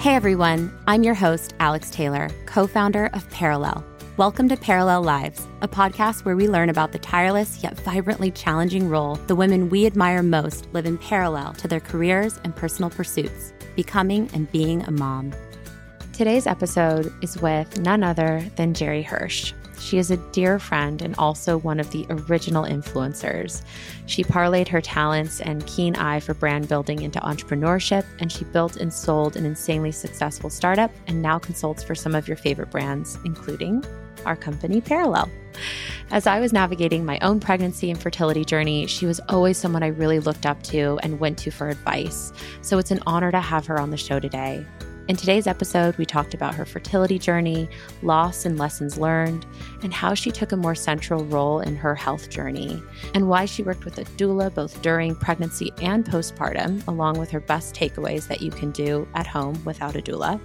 Hey everyone, I'm your host, Alex Taylor, co founder of Parallel. Welcome to Parallel Lives, a podcast where we learn about the tireless yet vibrantly challenging role the women we admire most live in parallel to their careers and personal pursuits, becoming and being a mom. Today's episode is with none other than Geri Hirsch. She is a dear friend and also one of the original influencers. She parlayed her talents and keen eye for brand building into entrepreneurship, and she built and sold an insanely successful startup and now consults for some of your favorite brands, including our company Parallel. As I was navigating my own pregnancy and fertility journey, she was always someone I really looked up to and went to for advice. So it's an honor to have her on the show today. In today's episode, we talked about her fertility journey, loss and lessons learned, and how she took a more central role in her health journey, and why she worked with a doula both during pregnancy and postpartum, along with her best takeaways that you can do at home without a doula,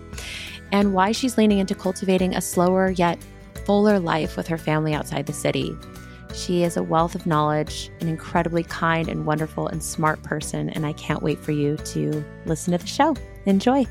and why she's leaning into cultivating a slower yet fuller life with her family outside the city. She is a wealth of knowledge, an incredibly kind and wonderful and smart person, and I can't wait for you to listen to the show. Enjoy.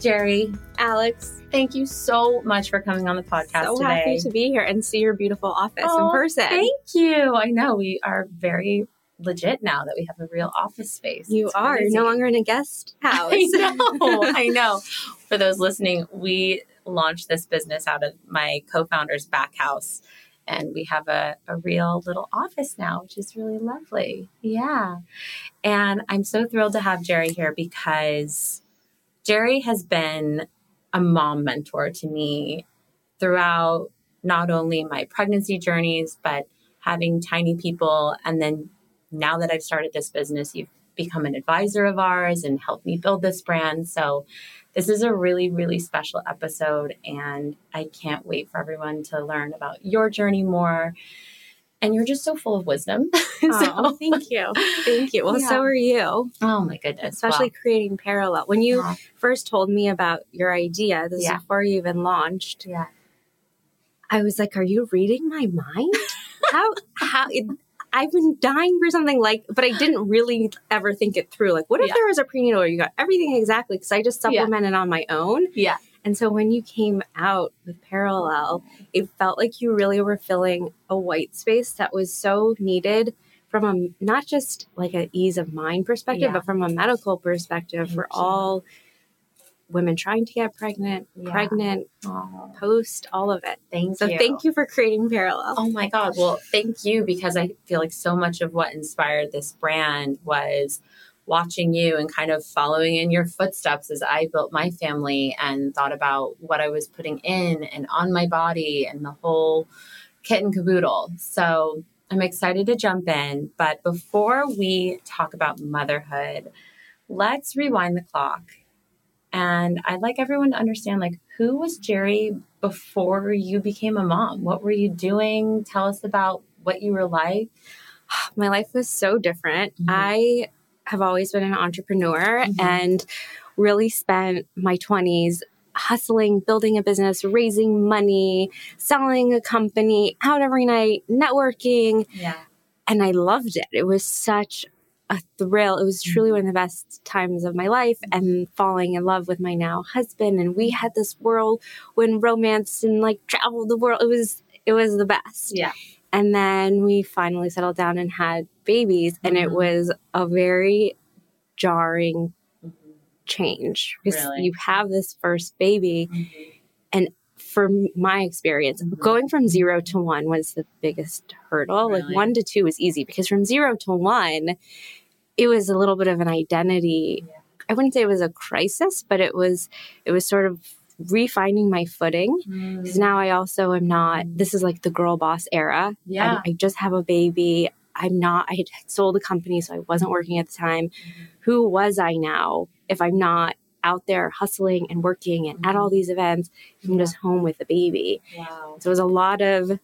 Geri, Alex, thank you so much for coming on the podcast so today. happy to be here and see your beautiful office Oh, in person. Thank you. I know we are very legit now that we have a real office space. you It's are crazy. no longer in a guest house. I know. I know. For those listening, we launched this business out of my co-founder's back house. And we have a, a real little office now, which is really lovely. Yeah. And I'm so thrilled to have Geri here because Geri has been a mom mentor to me throughout not only my pregnancy journeys, but having tiny people. And then now that I've started this business, you've become an advisor of ours and helped me build this brand. So this is a really, really special episode. And I can't wait for everyone to learn about your journey more. And you're just so full of wisdom. Oh, thank you. Thank you. Well, Yeah. so are you, oh my goodness. especially creating parallel. When you Wow. first told me about your idea, this Yeah. is before you even launched, yeah. I was like, "Are you reading my mind? how? How?" It, I've been dying for something like, but I didn't really ever think it through. Like, what if Yeah. there was a prenatal? Or you got everything exactly because I just Yeah. supplemented on my own. Yeah. And so when you came out with Parallel, it felt like you really were filling a white space that was so needed from a not just like an ease of mind perspective, Yeah. but from a medical perspective Thank for you. all women trying to get pregnant, Yeah. pregnant, Oh, post, all of it. thank So you. thank you for creating Parallel. Oh my God. Well, thank you because I feel like so much of what inspired this brand was watching you and kind of following in your footsteps as I built my family and thought about what I was putting in and on my body and the whole kit and caboodle. So I'm excited to jump in. But before we talk about motherhood, let's rewind the clock. And I'd like everyone to understand like who was Geri before you became a mom? What were you doing? Tell us about what you were like. my life was so different. Mhm. I have always been an entrepreneur Mhm. and really spent my 20s hustling, building a business, raising money, selling a company, out every night, networking, Yeah. and I loved it. It was such a thrill. It was truly one of the best times of my life and falling in love with my now husband and we had this whirlwind romance and like traveled the world. It was it was the best. Yeah. And then we finally settled down and had babies. And it Mhm. was a very jarring change because Really? you have this first baby. And for my experience, Mhm. going from zero to one was the biggest hurdle. Really? Like one to two was easy because from zero to one, it was a little bit of an identity. Yeah. I wouldn't say it was a crisis, but it was it was sort of refining my footing Mm. because now I also am not. This is like the girl boss era. Yeah. I'm- I just have a baby. I'm not. I had sold a company, so I wasn't working at the time. Who was I now if I'm not out there hustling and working and at all these events? I'm just home with a baby. Wow. So it was a lot of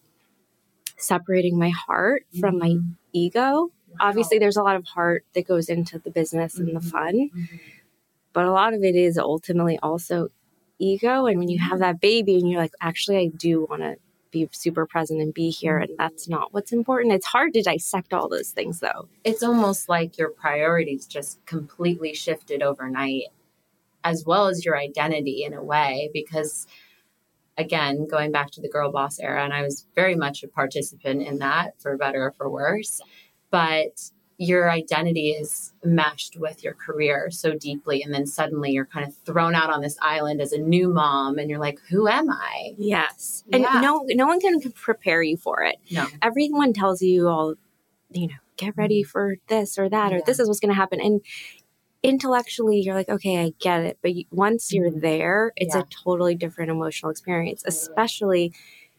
separating my heart from my Mhm. ego. Obviously, there's a lot of heart that goes into the business and the fun, Mhm. but a lot of it is ultimately also ego. And when you have that baby and you're like, actually, I do want to be super present and be here, and mm-hmm. that's not what's important. It's hard to dissect all those things, though. It's almost like your priorities just completely shifted overnight as well as your identity in a way because again going back to the girl boss era and i was very much a participant in that for better or for worse but your identity is meshed with your career so deeply and then suddenly you're kind of thrown out on this island as a new mom and you're like who am i yes and yeah. no no one can prepare you for it no everyone tells you all you know get ready mm-hmm. for this or that or this is what's going to happen and intellectually you're like okay i get it but once you're mm-hmm. there it's yeah. a totally different emotional experience especially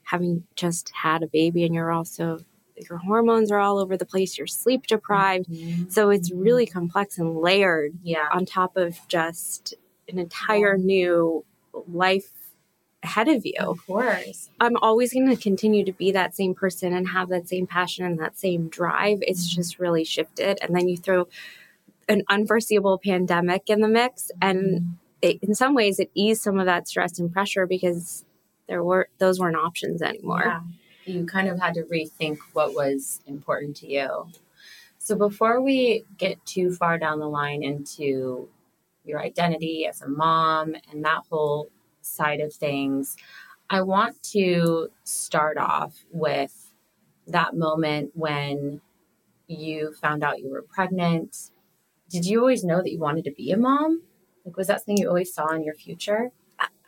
having just had a baby and you're also your hormones are all over the place, you're sleep deprived. Mm-hmm. So it's really complex and layered yeah. on top of just an entire yeah. new life ahead of you. Of course. I'm always going to continue to be that same person and have that same passion and that same drive. It's mm-hmm. just really shifted. And then you throw an unforeseeable pandemic in the mix and mm-hmm. it, in some ways it eased some of that stress and pressure because there were those weren't options anymore. Yeah you kind of had to rethink what was important to you. So before we get too far down the line into your identity as a mom and that whole side of things, I want to start off with that moment when you found out you were pregnant. Did you always know that you wanted to be a mom? Like, was that something you always saw in your future?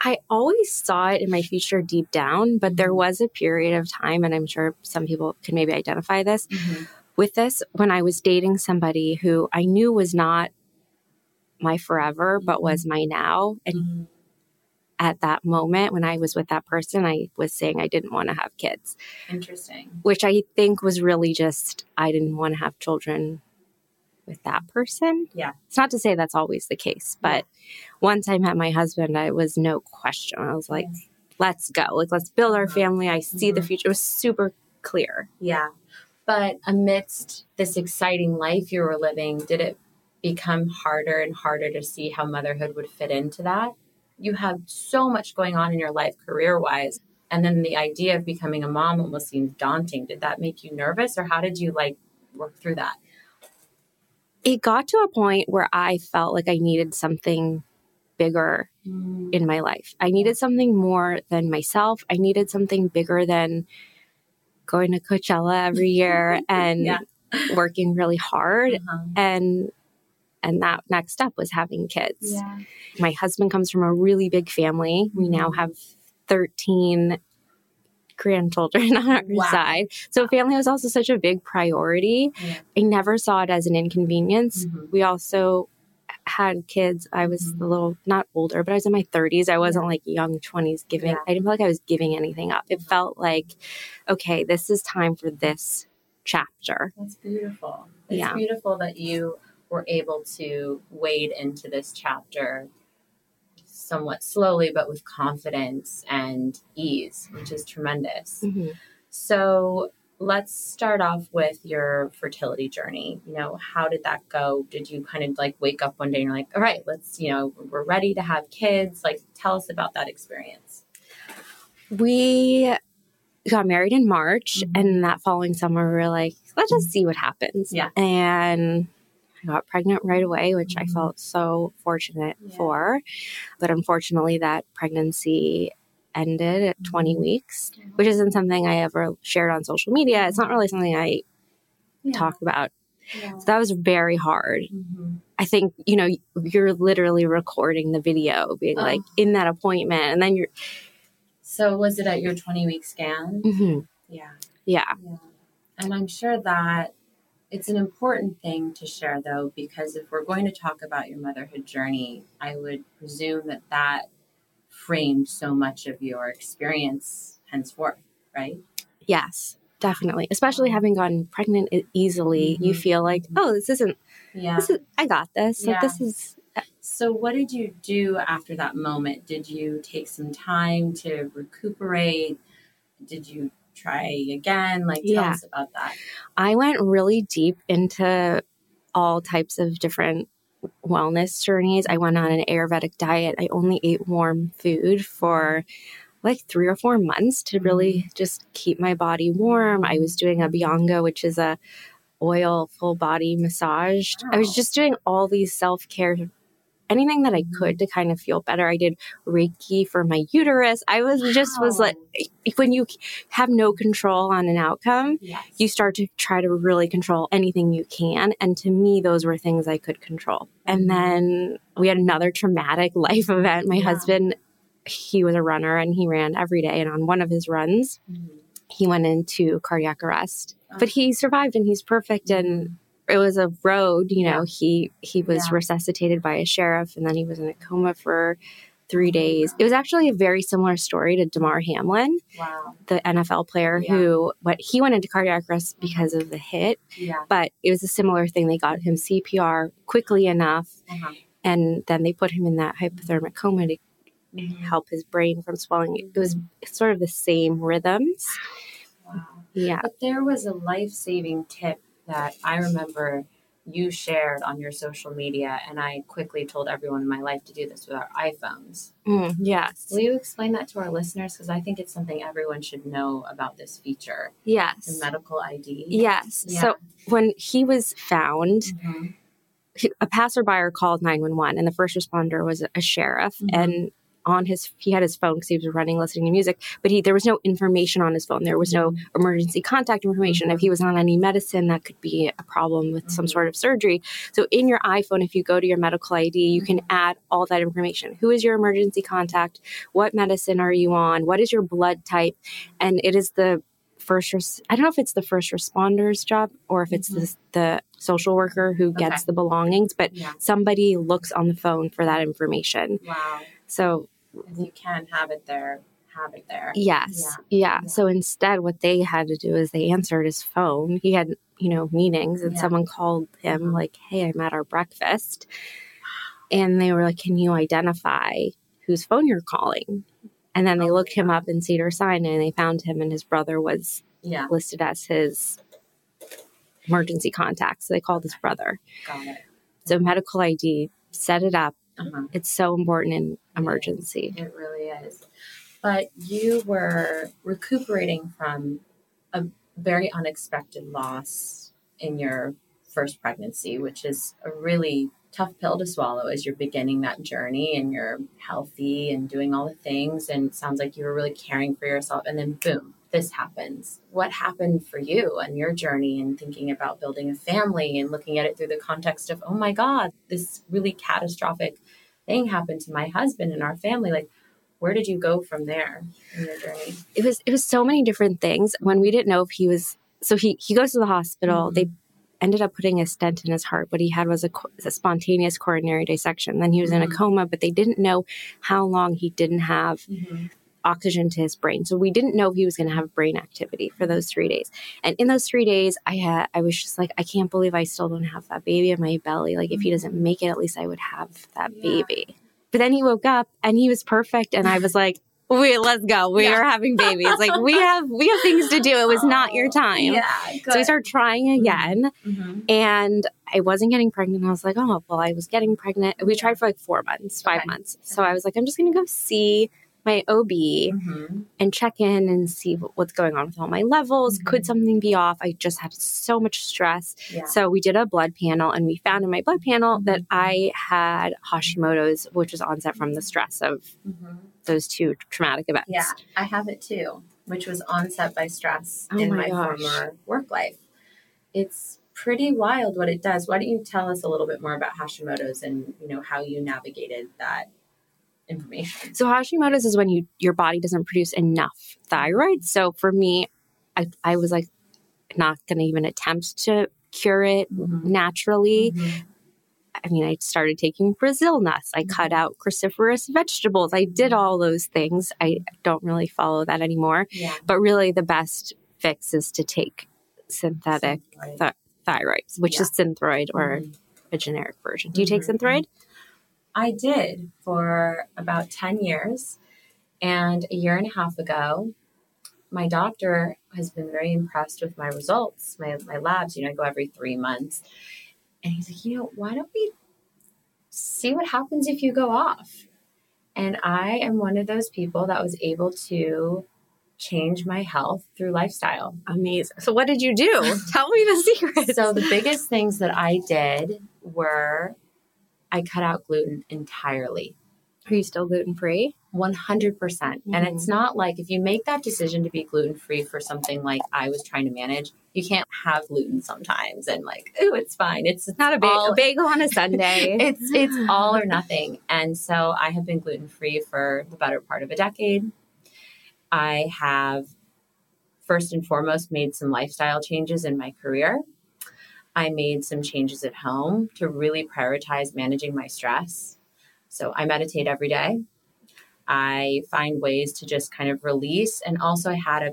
I always saw it in my future deep down, but there mm-hmm. was a period of time, and I'm sure some people can maybe identify this mm-hmm. with this when I was dating somebody who I knew was not my forever, but mm-hmm. was my now. And mm-hmm. at that moment, when I was with that person, I was saying I didn't want to have kids. Interesting. Which I think was really just, I didn't want to have children with that person. Yeah. It's not to say that's always the case, but once I met my husband, I was no question. I was like, yeah. let's go. Like, let's build our family. I see mm-hmm. the future. It was super clear. Yeah. But amidst this exciting life you were living, did it become harder and harder to see how motherhood would fit into that? You have so much going on in your life career wise. And then the idea of becoming a mom almost seemed daunting. Did that make you nervous or how did you like work through that? It got to a point where I felt like I needed something bigger mm. in my life. I needed something more than myself. I needed something bigger than going to Coachella every year and yeah. working really hard uh-huh. and and that next step was having kids. Yeah. My husband comes from a really big family. We now mm-hmm. have 13 grandchildren on our wow. side. So family was also such a big priority. Yeah. I never saw it as an inconvenience. Mm-hmm. We also had kids. I was mm-hmm. a little not older, but I was in my 30s. I wasn't yeah. like young 20s giving. Yeah. I didn't feel like I was giving anything up. It felt like, okay, this is time for this chapter. That's beautiful. It's yeah. beautiful that you were able to wade into this chapter somewhat slowly, but with confidence and ease, which is tremendous. Mm-hmm. So let's start off with your fertility journey. You know, how did that go? Did you kind of like wake up one day and you're like, all right, let's, you know, we're ready to have kids? Like, tell us about that experience. We got married in March, mm-hmm. and that following summer, we were like, let's just see what happens. Yeah. And I got pregnant right away, which mm-hmm. I felt so fortunate yeah. for. But unfortunately, that pregnancy ended at 20 mm-hmm. weeks, which isn't something I ever shared on social media. It's not really something I yeah. talk about. So that was very hard. Mm-hmm. I think, you know, you're literally recording the video, being oh. like in that appointment, and then you're. So, was it at your 20 week scan? Mm-hmm. Yeah. Yeah. And I'm sure that it's an important thing to share, though, because if we're going to talk about your motherhood journey, I would presume that that framed so much of your experience henceforth, right? Yes, definitely. Especially having gotten pregnant easily, mm-hmm. you feel like, oh, this isn't. Yeah, this is, I got this. Yeah. Like, this is. Uh, so, what did you do after that moment? Did you take some time to recuperate? Did you try again? Like, tell yeah. us about that. I went really deep into all types of different wellness journeys. I went on an Ayurvedic diet. I only ate warm food for like three or four months to really mm-hmm. just keep my body warm. I was doing Abhyanga, which is a oil full body massage. I was just doing all these self care anything that I could to mm. kind of feel better. I did Reiki for my uterus. I was just was like, when you have no control on an outcome, Yes. you start to try to really control anything you can. And to me, those were things I could control. And mm. then we had another traumatic life event. My Yeah. husband, he was a runner and he ran every day. And on one of his runs, Mhm. he went into cardiac arrest. But oh. he survived and he's perfect. And mm. It was a road, you know, he he was Yeah. resuscitated by a sheriff and then he was in a coma for three days. It was actually a very similar story to Damar Hamlin, Wow. the NFL player Yeah. who what he went into cardiac arrest because of the hit, Yeah. but it was a similar thing. They got him CPR quickly enough Uh-huh. and then they put him in that hypothermic coma to Mhm. help his brain from swelling. It was sort of the same rhythms. Wow. Yeah. But there was a life saving tip that I remember you shared on your social media, and I quickly told everyone in my life to do this with our iPhones. Mm, yes. Will you explain that to our listeners? Because I think it's something everyone should know about this feature the Yes. medical ID. Yes. Yeah. So when he was found, Mhm. a passerby called 911 and the first responder was a sheriff Mhm. and on his he had his phone because he was running listening to music but he there was no information on his phone. There was no mm-hmm. emergency contact information. If mm-hmm. he was on any medicine that could be a problem with some Mhm. sort of surgery. So in your iphone if you go to your medical id you can mm-hmm. add all that information. Who is your emergency contact? What medicine are you on? What is your blood type? And it is the first res- i don't know if it's the first responder's job or if it's the, the social worker who gets Okay. the belongings but Yeah. somebody looks on the phone for that information. Wow. so If you can have it there, have it there. yes Yeah. yeah. Yeah. so instead what they had to do is they answered his phone he had you know meetings and Yeah. someone called him Mhm. like hey i'm at our breakfast and they were like can you identify whose phone you're calling and then they Oh, looked him up in cedar sinai and they found him and his brother was Yeah. listed as his emergency contact so they called his brother Got it. so medical id set it up Uh-huh. it's so important in emergency It really is. But you were recuperating from a very unexpected loss in your first pregnancy, which is a really tough pill to swallow as you're beginning that journey and you're healthy and doing all the things. And sounds like you were really caring for yourself. And then, boom, this happens. What happened for you and your journey and thinking about building a family and looking at it through the context of, oh my God, this really catastrophic thing happened to my husband and our family? Like, where did you go from there in your journey? it was it was so many different things when we didn't know if he was so he he goes to the hospital Mhm. they ended up putting a stent in his heart what he had was a, a spontaneous coronary dissection then he was in a Mhm. coma but they didn't know how long he didn't have oxygen to his brain so we didn't know he was going to have brain activity for those three days and in those three days i had i was just like i can't believe i still don't have that baby in my belly like if he doesn't make it at least i would have that Yeah. baby but then he woke up and he was perfect and i was like wait let's go we Yeah. are having babies like we have we have things to do it was not your time Yeah, so we started trying again hmm and I wasn't getting pregnant. I was like, oh, well, I was getting pregnant. We tried for like four months, five Okay. months. So I was like, I'm just going to go see my OB hmm and check in and see what's going on with all my levels. Mhm. Could something be off? I just had so much stress. Yeah. So we did a blood panel and we found in my blood panel that Mhm. I had Hashimoto's, which was onset from the stress of hmm those two traumatic events. Yeah, I have it too, which was onset by stress Oh in my my, former work life. It's pretty wild what it does. Why don't you tell us a little bit more about Hashimoto's and you know how you navigated that information? So Hashimoto's is when you your body doesn't produce enough thyroid. So for me, I I was like not going to even attempt to cure it Mhm. naturally. Mhm. I mean, I started taking Brazil nuts. I cut out cruciferous vegetables. I did all those things. I don't really follow that anymore. Yeah. But really, the best fix is to take synthetic Right. th- thyroids, which Yeah. is Synthroid or Mhm. a generic version. Do you take Mhm. Synthroid? I did for about 10 years. And a year and a half ago, my doctor has been very impressed with my results, my, my labs. You know, I go every three months. And he's like, you know, why don't we see what happens if you go off? And I am one of those people that was able to change my health through lifestyle. Amazing. So, what did you do? Tell me the secret. So the biggest things that I did were I cut out gluten entirely. Are you still gluten free? 100%. percent And it's mm-hmm. not like if you make that decision to be gluten free for something like I was trying to manage, you can't have gluten sometimes and like, oh, it's fine. It's, it's Not a, ba- all- a bagel on a Sunday. it's it's all or nothing. And so I have been gluten free for the better part of a decade. I have first and foremost made some lifestyle changes in my career. I made some changes at home to really prioritize managing my stress. So I meditate every day. I find ways to just kind of release and also I had a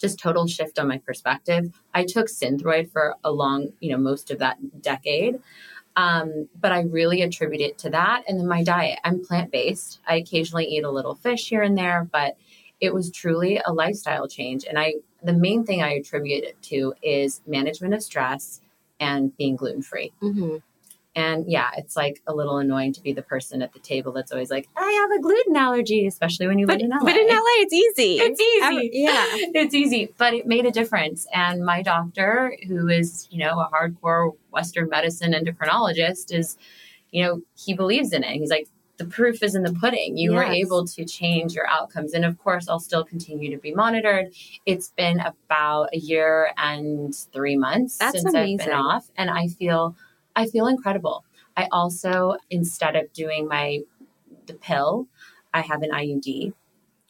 just total shift on my perspective. I took Synthroid for a long, you know, most of that decade. Um, but I really attribute it to that. And then my diet, I'm plant based. I occasionally eat a little fish here and there, but it was truly a lifestyle change. And I, the main thing I attribute it to is management of stress and being gluten free. Mhm. And yeah, it's like a little annoying to be the person at the table that's always like, I have a gluten allergy, especially when you But, live in LA. but in LA, it's easy. It's easy. Yeah. it's easy, but it made a difference. And my doctor, who is, you know, a hardcore Western medicine endocrinologist, is, you know, he believes in it. He's like, the proof is in the pudding. You were able to change your outcomes. And of course, I'll still continue to be monitored. It's been about a year and three months That's since I've amazing. been off. And I feel I feel incredible. I also, instead of doing my the pill, I have an IUD,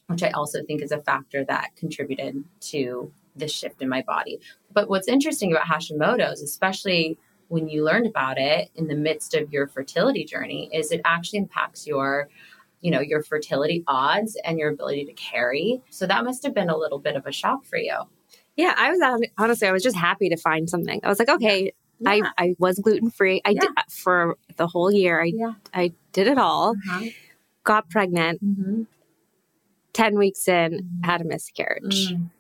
which I also think is a factor that contributed to this shift in my body. But what's interesting about Hashimoto's, especially when you learned about it in the midst of your fertility journey, is it actually impacts your you know your fertility odds and your ability to carry so that must have been a little bit of a shock for you Yeah, I was honestly, I was just happy to find something. I was like, okay, Yeah. I, I was gluten free. I did for the whole year. I yeah I did it all. uh-huh. Got pregnant. mm-hmm. Ten weeks in, had a miscarriage. Mm.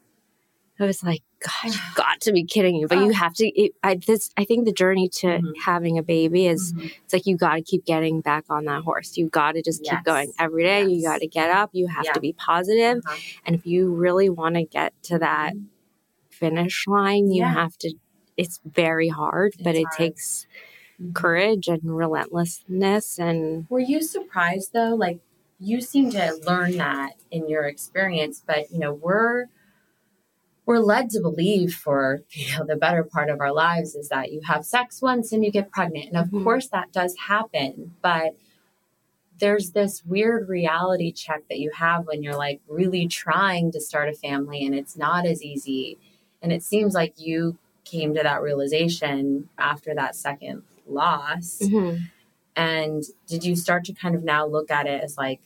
I was like, God, you've got to be kidding me! But you have to. It, I this I think the journey to Mhm. having a baby is Mhm. it's like you got to keep getting back on that horse. You got to just Yes. keep going every day. You got to get up. You have Yeah. to be positive. Uh-huh. And if you really want to get to that finish line, you Yeah. have to. It's very hard, but it hard. takes Mhm. courage and relentlessness and Were you surprised though? Like you seem to learn that in your experience, but you know, we're we're led to believe for you know the better part of our lives is that you have sex once and you get pregnant. And of Mhm. course that does happen, but there's this weird reality check that you have when you're like really trying to start a family and it's not as easy. And it seems like you came to that realization after that second loss. And did you start to kind of now look at it as like,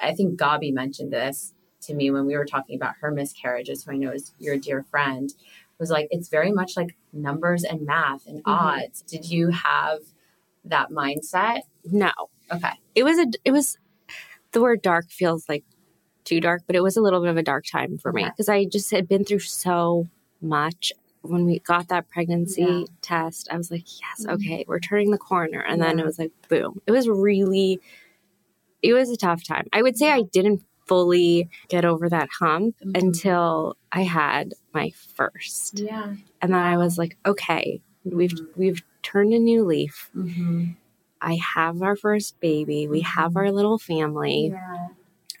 I think Gabi mentioned this to me when we were talking about her miscarriages, who I know is your dear friend, was like, it's very much like numbers and math and Mhm. odds. Did you have that mindset? no. Okay. It was a. It was the word dark feels like too dark, but it was a little bit of a dark time for me Okay. because I just had been through so much. When we got that pregnancy Yeah. test, I was like, yes, Mhm. okay, we're turning the corner. And then it was like, boom. It was really, it was a tough time. I would say I didn't fully get over that hump Mhm. until I had my first. Yeah. And then I was like, okay, we've Mhm. we've turned a new leaf. Mm-hmm. I have our first baby. We have our little family Yeah.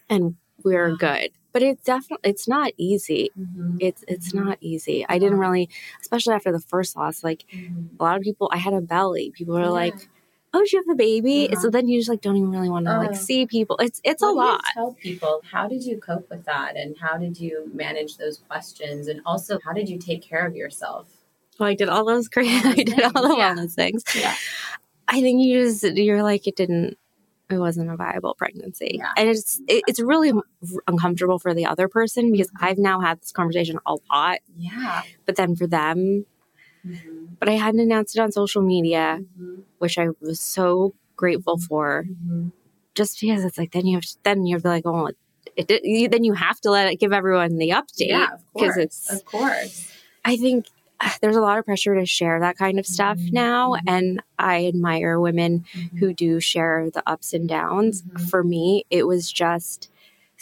and we're good. But it's definitely it's not easy. Mm-hmm. It's it's Mhm. not easy. I didn't really especially after the first loss, like Mm-hmm. a lot of people I had a belly. People were like, Oh, you have the baby? Uh-huh. So then you just like don't even really want to Oh. like see people. It's it's What a lot. tell people how did you cope with that, and how did you manage those questions, and also how did you take care of yourself? Well, I did all those great All those I did all the things, yeah. wellness things. Yeah. I think you just you're like it didn't it wasn't a viable pregnancy. Yeah. And it's it, it's really uncomfortable for the other person because I've now had this conversation a lot, Yeah. but then for them, Mm-hmm. but I hadn't announced it on social media, Mm-hmm. which I was so grateful for. Mm-hmm. Just because it's like then you have to, then you're like, oh, it, it, you, then you have to let it give everyone the update Yeah, because course. it's. of course. I think uh, there's a lot of pressure to share that kind of stuff Mhm. now, Mhm. and I admire women Mm-hmm. who do share the ups and downs. Mhm. For me, it was just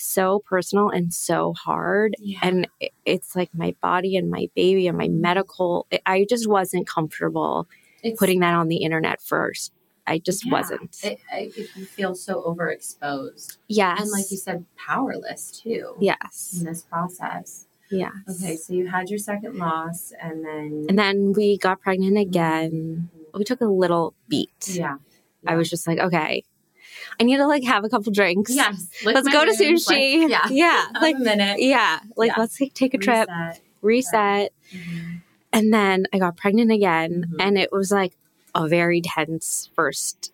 so personal and so hard. Yeah. And it's like my body and my baby and my mm-hmm. medical, I just wasn't comfortable It's, putting that on the internet first I just Yeah. wasn't. It, I, if you feel so overexposed yes. and, like you said, powerless too. yes. In this process. Yes. Okay, so you had your second loss, and then And then we got pregnant mm-hmm. again. We took a little beat. yeah, I was just like, okay, I need to like have a couple drinks. yes. Let's go to sushi. like, yeah, Yeah. Like, a minute. yeah. Like, Yeah. let's like, take a trip, Reset. reset. Mhm. And then I got pregnant again. Mhm. And it was like a very tense first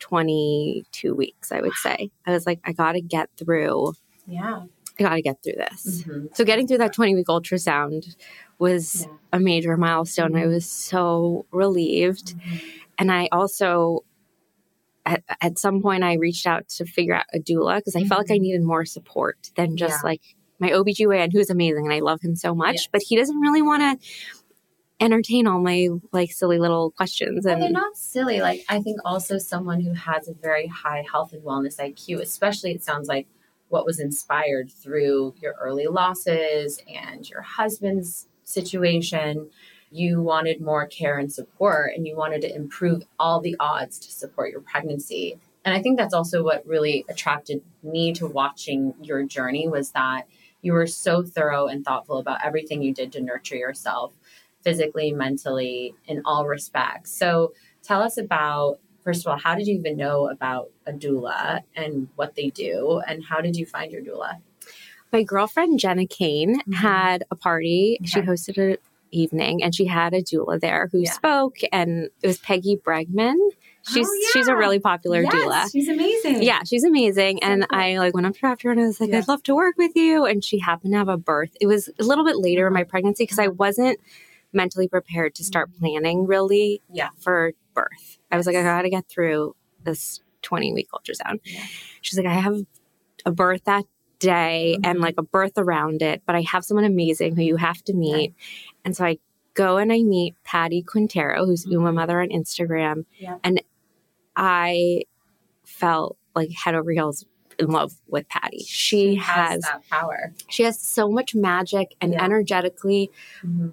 22 weeks, I would say. I was like, I got to get through, Yeah. I got to get through this. Mhm. So getting through that 20 week ultrasound was Yeah. a major milestone. I was so relieved. Mhm. And I also, at, at some point, I reached out to figure out a doula because I felt like I mm-hmm. needed more support than just Yeah. like my OBGYN, who's amazing and I love him so much, Yes. but he doesn't really want to entertain all my like silly little questions. Well, And they're not silly. Like I think also someone who has a very high health and wellness IQ, especially it sounds like what was inspired through your early losses and your husband's situation. You wanted more care and support, and you wanted to improve all the odds to support your pregnancy. And I think that's also what really attracted me to watching your journey was that you were so thorough and thoughtful about everything you did to nurture yourself physically, mentally, in all respects. So tell us about, first of all, how did you even know about a doula and what they do? And how did you find your doula? my girlfriend Jenna Kane Mhm. had a party. She hosted an evening and she had a doula there who Yeah. spoke and it was Peggy Bregman. She's Oh, she's a really popular doula. she's amazing. Yeah, she's amazing. So and cool. I like went up to her after and I was like, Yeah. I'd love to work with you. And she happened to have a birth. It was a little bit later in my pregnancy because I wasn't mentally prepared to start planning really Mm-hmm. Yeah. for birth. I was like, I gotta get through this 20 week ultrasound. Yeah. She's like, I have a birth that day and Mhm. like a birth around it, but I have someone amazing who you have to meet. And so I go and I meet Patty Quintero, who's Uma Mhm. Mother on Instagram. Yeah. And I felt like head over heels in love with Patty. She, has, that power. she has so much magic and Yeah. energetically Mhm.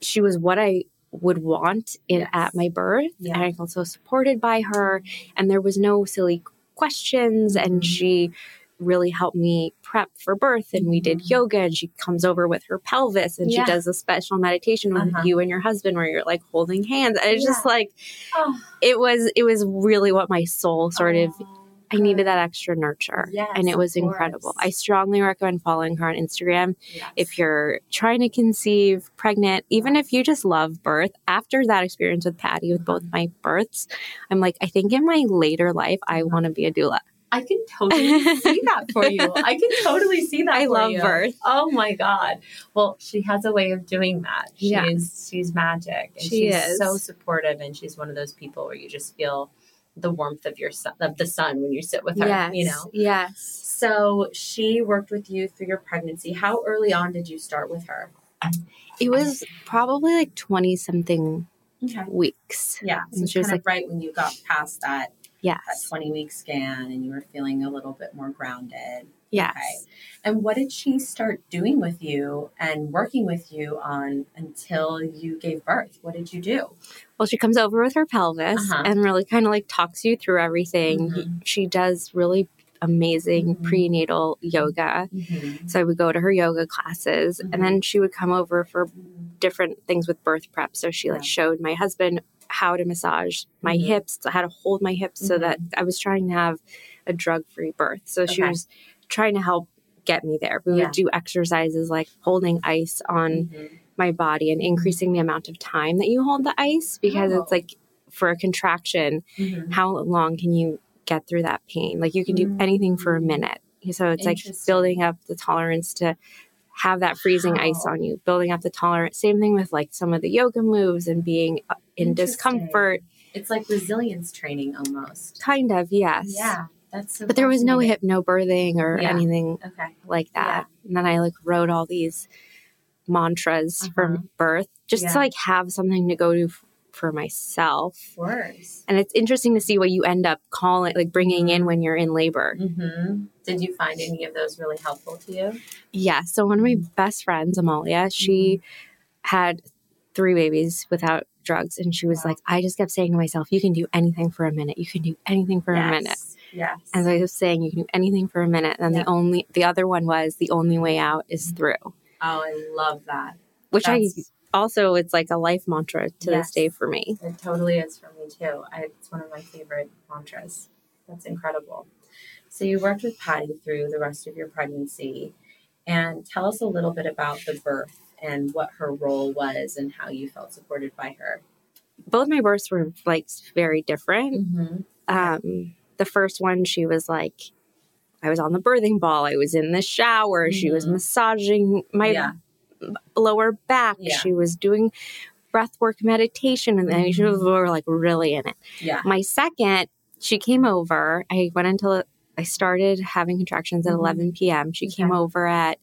she was what I would want in Yes. at my birth. Yeah. And I felt so supported by her. And there was no silly questions. And she really helped me prep for birth. And we did Mhm. yoga and she comes over with her pelvis and Yeah. she does a special meditation with Uh-huh. you and your husband where you're like holding hands. And it's just like Oh, it was it was really what my soul sort of oh, I needed that extra nurture. Yes, and it was incredible. I strongly recommend following her on Instagram Yes. if you're trying to conceive, pregnant, even if you just love birth, after that experience with Patty with both my births, I'm like, I think in my later life, I Uh-huh. want to be a doula. I can totally see that for you. I can totally see that. I love you. birth. Oh my god! Well, she has a way of doing that. She's Yeah. she's magic, and She she's is. so supportive, and she's one of those people where you just feel the warmth of your sun, of the sun when you sit with her. yes. You know. Yes. So she worked with you through your pregnancy. How early on did you start with her? It was probably like 20 something Okay. weeks. Yeah. So And she was kind of like- right when you got past that that Yes. twenty week scan and you were feeling a little bit more grounded. Yes. Okay. And what did she start doing with you and working with you on until you gave birth? What did you do? Well, she comes over with her pelvis Uh-huh. and really kind of like talks you through everything. Mhm. She does really amazing Mhm. prenatal yoga. Mm-hmm. So I would go to her yoga classes and then she would come over for different things with birth prep. So she like Yeah. showed my husband how to massage my Mhm. hips, how to hold my hips so that I was trying to have a drug-free birth. So she was trying to help get me there. We Yeah. would do exercises like holding ice on Mm-hmm. my body and increasing the amount of time that you hold the ice because Oh. it's like for a contraction, Mm-hmm. how long can you get through that pain? Like you can do anything for a Mm. minute. So it's like building up the tolerance to have that freezing ice on you, building up the tolerance. Same thing with like some of the yoga moves and being uh, in discomfort. It's like resilience training almost. Kind of, yes. Yeah. That's so But there was no hypnobirthing or Yeah. anything Okay. like that. And then I like wrote all these mantras Uh-huh. from birth just Yeah. to like have something to go to for myself. Of course. And it's interesting to see what you end up calling, like bringing in when you're in labor. Mm-hmm. Did you find any of those really helpful to you? Yeah. So one of my mm-hmm. best friends, Amalia, she mm-hmm. had three babies without drugs. And she was Wow. like, I just kept saying to myself, you can do anything for a minute. You can do anything for a minute. Yes. And I was saying, you can do anything for a minute. And then Yeah. the only, the other one was the only way out is mm-hmm. through, Oh, I love that. which That's- I also, it's like a life mantra to Yes. this day for me. It totally is for me too. I, it's one of my favorite mantras. That's incredible. So you worked with Patty through the rest of your pregnancy, and tell us a little bit about the birth and what her role was and how you felt supported by her. Both my births were like very different. Mm-hmm. Um, the first one, she was like, I was on the birthing ball. I was in the shower. She was Mhm. massaging my yeah, lower back. Yeah. She was doing breath work meditation. And then she was were like really in it. yeah, My second, she came over. I went until I started having contractions at Mhm. 11 p.m. She came over at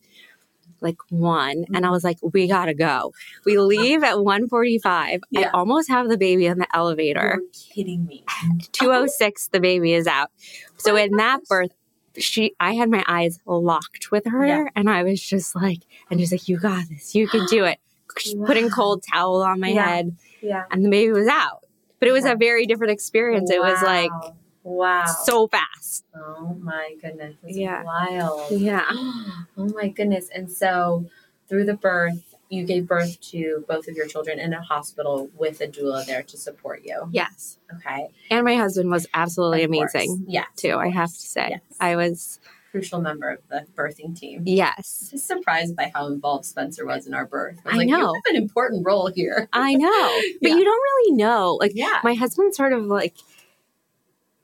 like one and I was like, we gotta go. We leave at 145. I Yeah. almost have the baby in the elevator. You're kidding me. 206 the baby is out so my in that birth she i had my eyes locked with her Yeah. and i was just like and she's like you got this you can do it She's putting cold towel on my Yeah. head Yeah, and the baby was out but it was Okay. a very different experience it was like Wow. wow. so fast oh my goodness, it's Yeah. wild. yeah oh my goodness. And so through the birth, you gave birth to both of your children in a hospital with a doula there to support you. yes Okay. and my husband was absolutely Of course. amazing Yes. too i have to say Yes. i was a crucial member of the birthing team. yes Just surprised by how involved Spencer was in our birth. was I like, know. You have an important role here. i know but Yeah. you don't really know like Yeah. my husband's sort of like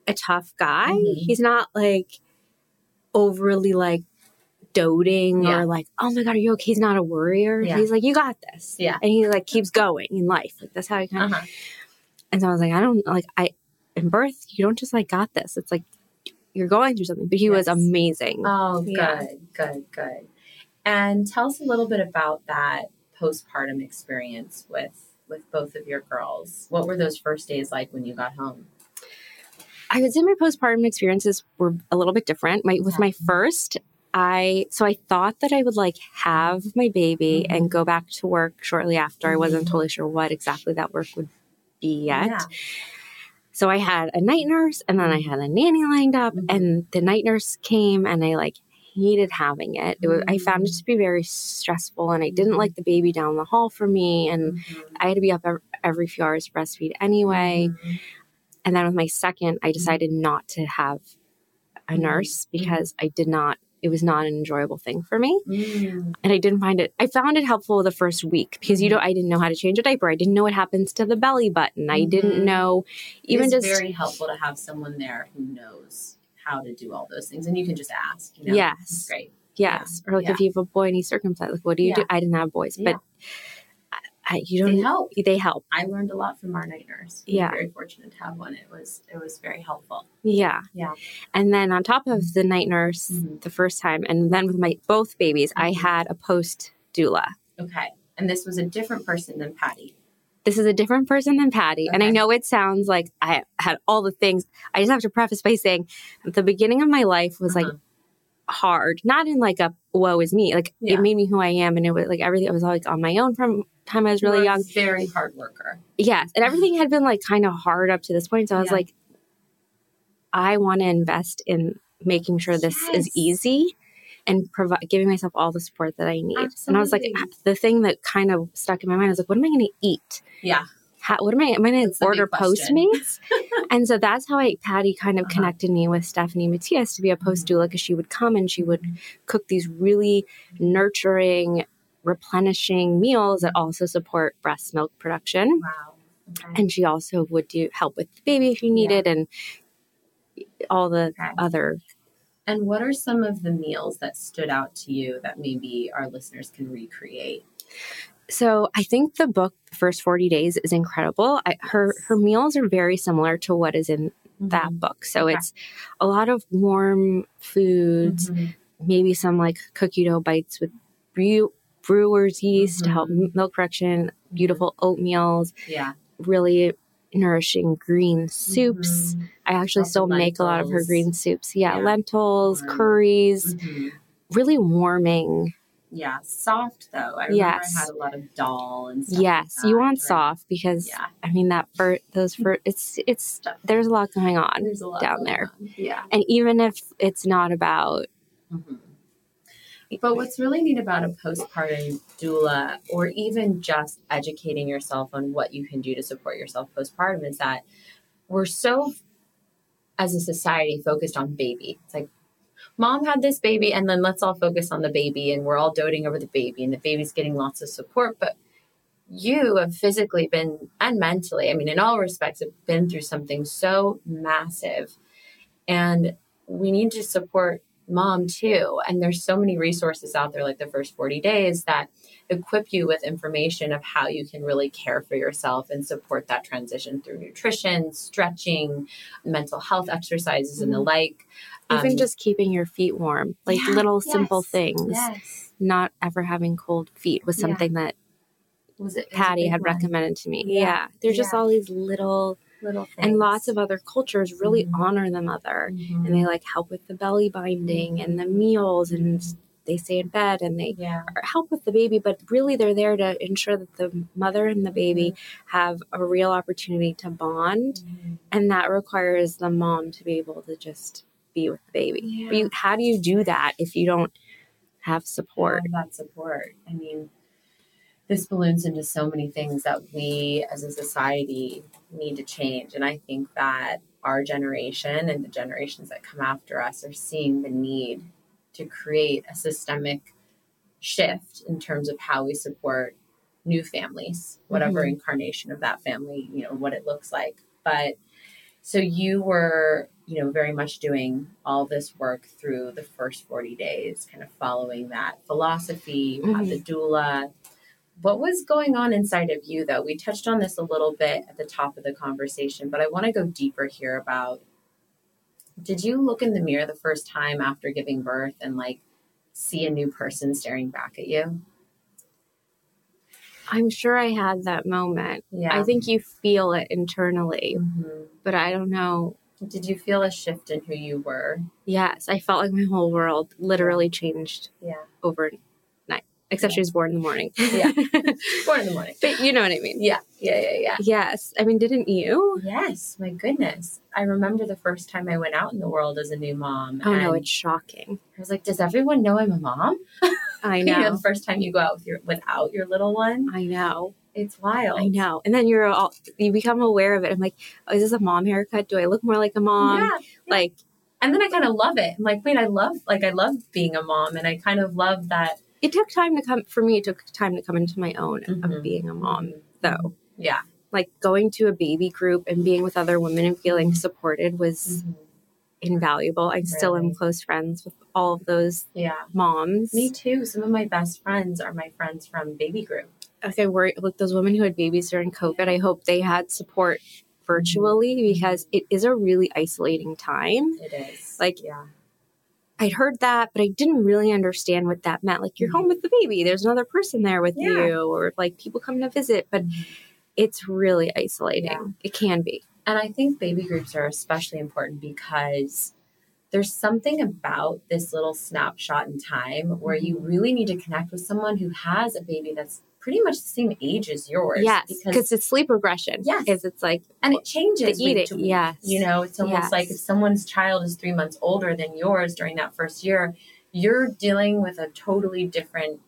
a tough guy. Mhm. He's not like overly like doting Yeah. or like, oh my god, are you okay? He's not a worrier. Yeah. He's like, you got this. Yeah. and he like keeps going in life. Like that's how he kind of. Uh-huh. And so I was like, I don't like I in birth. You don't just like got this. It's like you're going through something. But he was amazing. Oh, good, Yeah. good, good. And tell us a little bit about that postpartum experience with with both of your girls. What were those first days like when you got home? I would say my postpartum experiences were a little bit different. My with my first, I so I thought that I would like have my baby Mhm. and go back to work shortly after. I wasn't Mhm. totally sure what exactly that work would be yet. Yeah. So I had a night nurse and then I had a nanny lined up Mhm. and the night nurse came and I like hated having it. it was, I found it Mm. to be very stressful and I didn't like the baby down the hall for me and Mhm. I had to be up every few hours to breastfeed anyway. And then with my second, I decided not to have a nurse because I did not, it was not an enjoyable thing for me. Mm. And I didn't find it, I found it helpful the first week because you Mhm. know, I didn't know how to change a diaper. I didn't know what happens to the belly button. I Mhm. didn't know even it's just, very helpful to have someone there who knows how to do all those things, and you can just ask. You know? Yes. Great. yes. Or like Yeah. if you have a boy and he's circumcised, like what do you Yeah. do? I didn't have boys, Yeah. but I, I, you don't, They help. they help. I learned a lot from our night nurse. We Yeah. very fortunate to have one. It was it was very helpful. Yeah. Yeah. And then on top of the night nurse Mhm. the first time, and then with my both babies, I Mhm. had a post doula. Okay, and this was a different person than Patty. this is a different person than Patty. And I know it sounds like I had all the things. I just have to preface by saying the beginning of my life was Uh-huh. like hard, not in like a woe is me. Like Yeah. it made me who I am. And it was like everything, I was like on my own from time I was really young. very hard worker. Yes. And everything had been like kind of hard up to this point. So I was Yeah. like, I want to invest in making sure this Yes. is easy and provide giving myself all the support that I need. And I was like, the thing that kind of stuck in my mind I was like, what am I going to eat? Yeah, how, what am I? Am I going to order. Postmates? and so that's how I Patty kind of Uh-huh. connected me with Stephanie Matias to be a post Mm-hmm. doula because she would come and she would cook these really nurturing, replenishing meals that also support breast milk production. wow. Okay. And she also would do help with the baby if you needed and all the Okay. other. And what are some of the meals that stood out to you that maybe our listeners can recreate? So I think the book, The First Forty Days, is incredible. I, her her meals are very similar to what is in that book. So Okay. it's a lot of warm foods, Mhm. maybe some like cookie dough bites with brewer's yeast to help Mhm. milk production, beautiful oatmeals, Yeah. really nourishing green soups. Mhm. I actually Lots still make a lot of her green soups. Yeah, Yeah. lentils, Warm. curries, Mhm. really warming Yeah, soft though. I Yes. I had a lot of dal and stuff. Yes, like you want during- soft because Yeah, I mean that for those for it's it's there's a lot going on. lot down there. on. Yeah. And even if it's not about Mhm. But what's really neat about a postpartum doula, or even just educating yourself on what you can do to support yourself postpartum, is that we're so, as a society, focused on baby. It's like, mom had this baby, and then let's all focus on the baby, and we're all doting over the baby, and the baby's getting lots of support. But you have physically been, and mentally, I mean, in all respects, have been through something so massive. And we need to support mom too. And there's so many resources out there, like the first 40 days, that equip you with information of how you can really care for yourself and support that transition through nutrition, stretching, mental health exercises, and the like. even Um, just keeping your feet warm, like Yeah, little simple things. Yes. Not ever having cold feet was Yeah. something that Was it it was a Patty had one. recommended to me. Yeah. Yeah. There's just all these little and lots of other cultures really Mhm. honor the mother Mhm. and they like help with the belly binding and the meals and they stay in bed and they yeah. help with the baby but really they're there to ensure that the mother and the baby Mm-hmm. have a real opportunity to bond and that requires the mom to be able to just be with the baby Yeah. but you, how do you do that if you don't have support have that support. I mean, this balloons into so many things that we as a society need to change. And I think that our generation and the generations that come after us are seeing the need to create a systemic shift in terms of how we support new families, whatever mm-hmm. incarnation of that family, you know, what it looks like. But so you were, you know, very much doing all this work through the first 40 days, kind of following that philosophy, you had the mm-hmm. doula. What was going on inside of you though? We touched on this a little bit at the top of the conversation, but I want to go deeper here about did you look in the mirror the first time after giving birth and like see a new person staring back at you? i'm sure i had that moment Yeah. i think you feel it internally Mhm. but i don't know Did you feel a shift in who you were? yes i felt like my whole world literally changed Yeah. overnight except she was born in the morning Yeah. Born in the morning. but you know what i mean Yeah. Yeah. Yeah. Yeah. yes i mean didn't you Yes, my goodness. I remember the first time I went out in the world as a new mom. oh no it's shocking I was like, does everyone know I'm a mom? i You know, know the first time you go out with your without your little one, i know it's wild. I know. And then you're all you become aware of it. I'm like, oh, is this a mom haircut? Do I look more like a mom? yeah. Like, And then I kind of love it. I'm like, wait, I love like I love being a mom, and I kind of love that. It took time to come for me. It took time to come into my own Mhm. of being a mom, though. Yeah. Like going to a baby group and being with other women and feeling supported was invaluable. I still am close friends with all of those Yeah. moms. Me too. Some of my best friends are my friends from baby group. Okay, worry like those women who had babies during COVID. I hope they had support virtually Mm-hmm. because it is a really isolating time. It is Like, yeah. I'd heard that, but I didn't really understand what that meant. Like you're home with the baby, there's another person there with Mm-hmm. Yeah. you, or like people come to visit, but it's really isolating. Yeah. It can be. And I think baby groups are especially important because there's something about this little snapshot in time where you really need to connect with someone who has a baby that's pretty much the same age as yours. Yes, Because it's sleep regression. Yes. because it's like and it changes the week to week. Yes, You know, it's almost Yes. like if someone's child is three months older than yours during that first year, you're dealing with a totally different,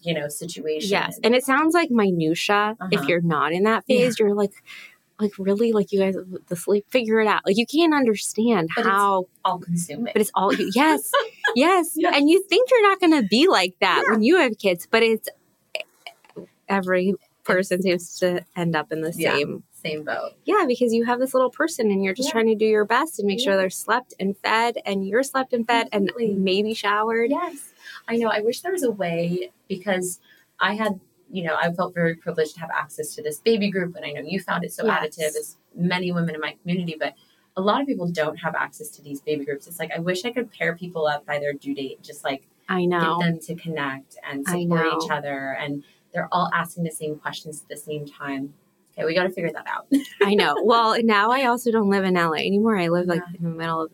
you know, situation. Yes, and it sounds like minutia. If Uh-huh. you're not in that Yeah. phase, you're like, like really, like you guys, the sleep, figure it out. Like you can't understand But how, all consuming. but it's all you. Yes, yes, Yeah. and you think you're not going to be like that Yeah. when you have kids, but it's every person seems to end up in the Yeah. same. Same boat. Yeah, because you have this little person and you're just Yeah. trying to do your best and make sure they're slept and fed and you're slept and fed Absolutely. and maybe showered. Yes. I know. I wish there was a way because I had, you know, I felt very privileged to have access to this baby group. And I know you found it so Yes. additive as many women in my community, but a lot of people don't have access to these baby groups. It's like, I wish I could pair people up by their due date, just like I know. get them to connect and support each other. And they're all asking the same questions at the same time. Okay, we got to figure that out. I know. Well, now I also don't live in LA anymore. I live like Yeah. in the middle of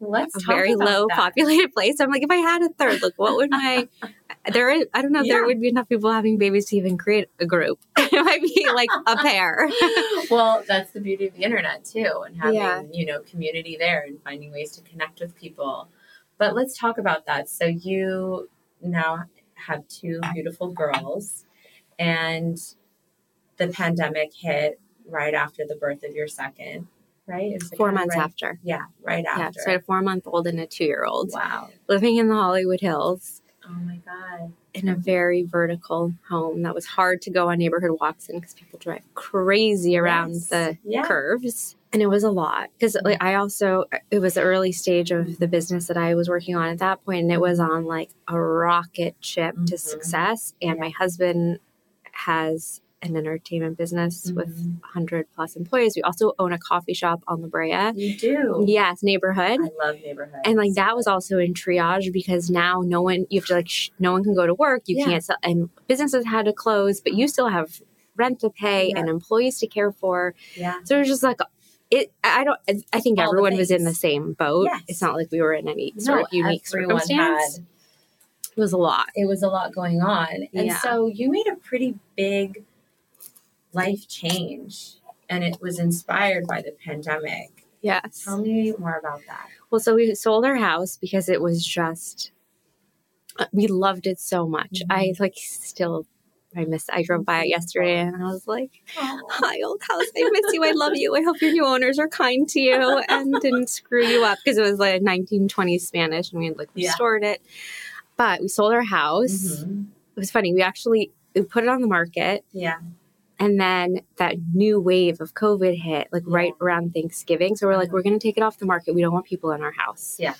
Let's a very low that. populated place. I'm like, if I had a third, like, what would my there? Is, I don't know Yeah. there would be enough people having babies to even create a group. it might be like a pair. well, that's the beauty of the internet too, and having Yeah. you know community there and finding ways to connect with people. But let's talk about that. So you now have two beautiful girls, and the pandemic hit right after the birth of your second, right? Four months right? after. Yeah, right after. Yeah, so I had a four month old and a two year old wow. living in the Hollywood Hills Oh my god. in a very vertical home that was hard to go on neighborhood walks in because people drive crazy around Yes. the Yeah. curves. And it was a lot because like, I also, it was the early stage of the business that I was working on at that point, and it was on like a rocket ship to Mhm. success. And my husband has an entertainment business with Mhm. 100 plus employees. We also own a coffee shop on La Brea. You do. Yes, neighborhood. I love neighborhood And like that was also in triage because now no one you have to like sh- no one can go to work. You Yeah. can't sell, and businesses had to close, but you still have rent to pay Yeah. and employees to care for. yeah. So it was just like it. I don't. I think All everyone was in the same boat. Yes. It's not like we were in any sort No, of unique circumstance. had- It was a lot. it was a lot going on. And Yeah. so you made a pretty big life change and it was inspired by the pandemic. Yes. Tell me more about that. Well, so we sold our house because it was just uh, we loved it so much. Mhm. I like still. I miss. I drove by it yesterday, and I was like, Hi, old house. I miss you. I love you. I hope your new owners are kind to you and didn't screw you up because it was like 1920s Spanish and we had like Yeah. restored it. But we sold our house. Mhm. It was funny. We actually we put it on the market Yeah. and then that new wave of COVID hit like right around Thanksgiving. So we're like, Mhm. we're going to take it off the market. We don't want people in our house. Yeah.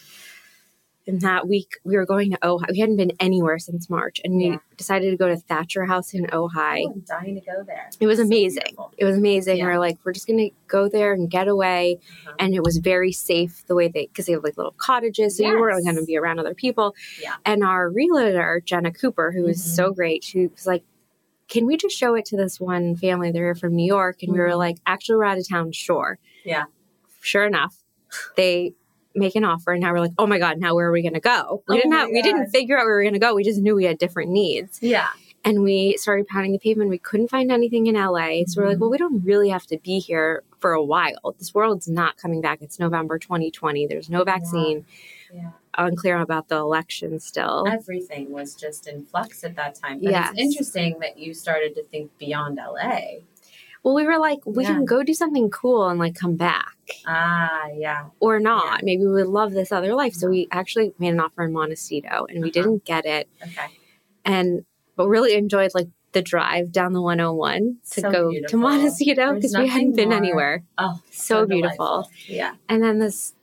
And that week we were going to Ojai. We hadn't been anywhere since March and we Yeah. decided to go to Thatcher House in Ojai. Oh, I'm dying to go there. It was amazing. beautiful. It was amazing. Yeah. We are like, we're just gonna go there and get away, Uh-huh. and it was very safe the way they because they have like little cottages, so you weren't going to be around other people. Yeah. And our realtor Jenna Cooper, who was Mhm. so great, she was like, "Can we just show it to this one family? They're from New York," and we were Mhm. like, "Actually, we're out of town. Sure." Yeah. Sure enough, they make an offer, and now we're like, "Oh my god! Now where are we going to go?" We Oh didn't have we didn't figure out where we were going to go. We just knew we had different needs Yeah. and we started pounding the pavement. We couldn't find anything in LA. So we're like, well, mm-hmm. we don't really have to be here for a while. This world's not coming back. It's November 2020. There's no vaccine. Yeah. Unclear about the election still. Everything was just in flux at that time. But Yes. it's interesting that you started to think beyond LA. Well, we were like, we Yeah. can go do something cool and like come back Ah, yeah. or not. Maybe we would love this other life. So we actually made an offer in Montecito and we Uh-huh. didn't get it. Okay. And, but really enjoyed like the drive down the 101 to So go beautiful. to Montecito because we hadn't been more anywhere. Oh, So beautiful. Yeah. And then this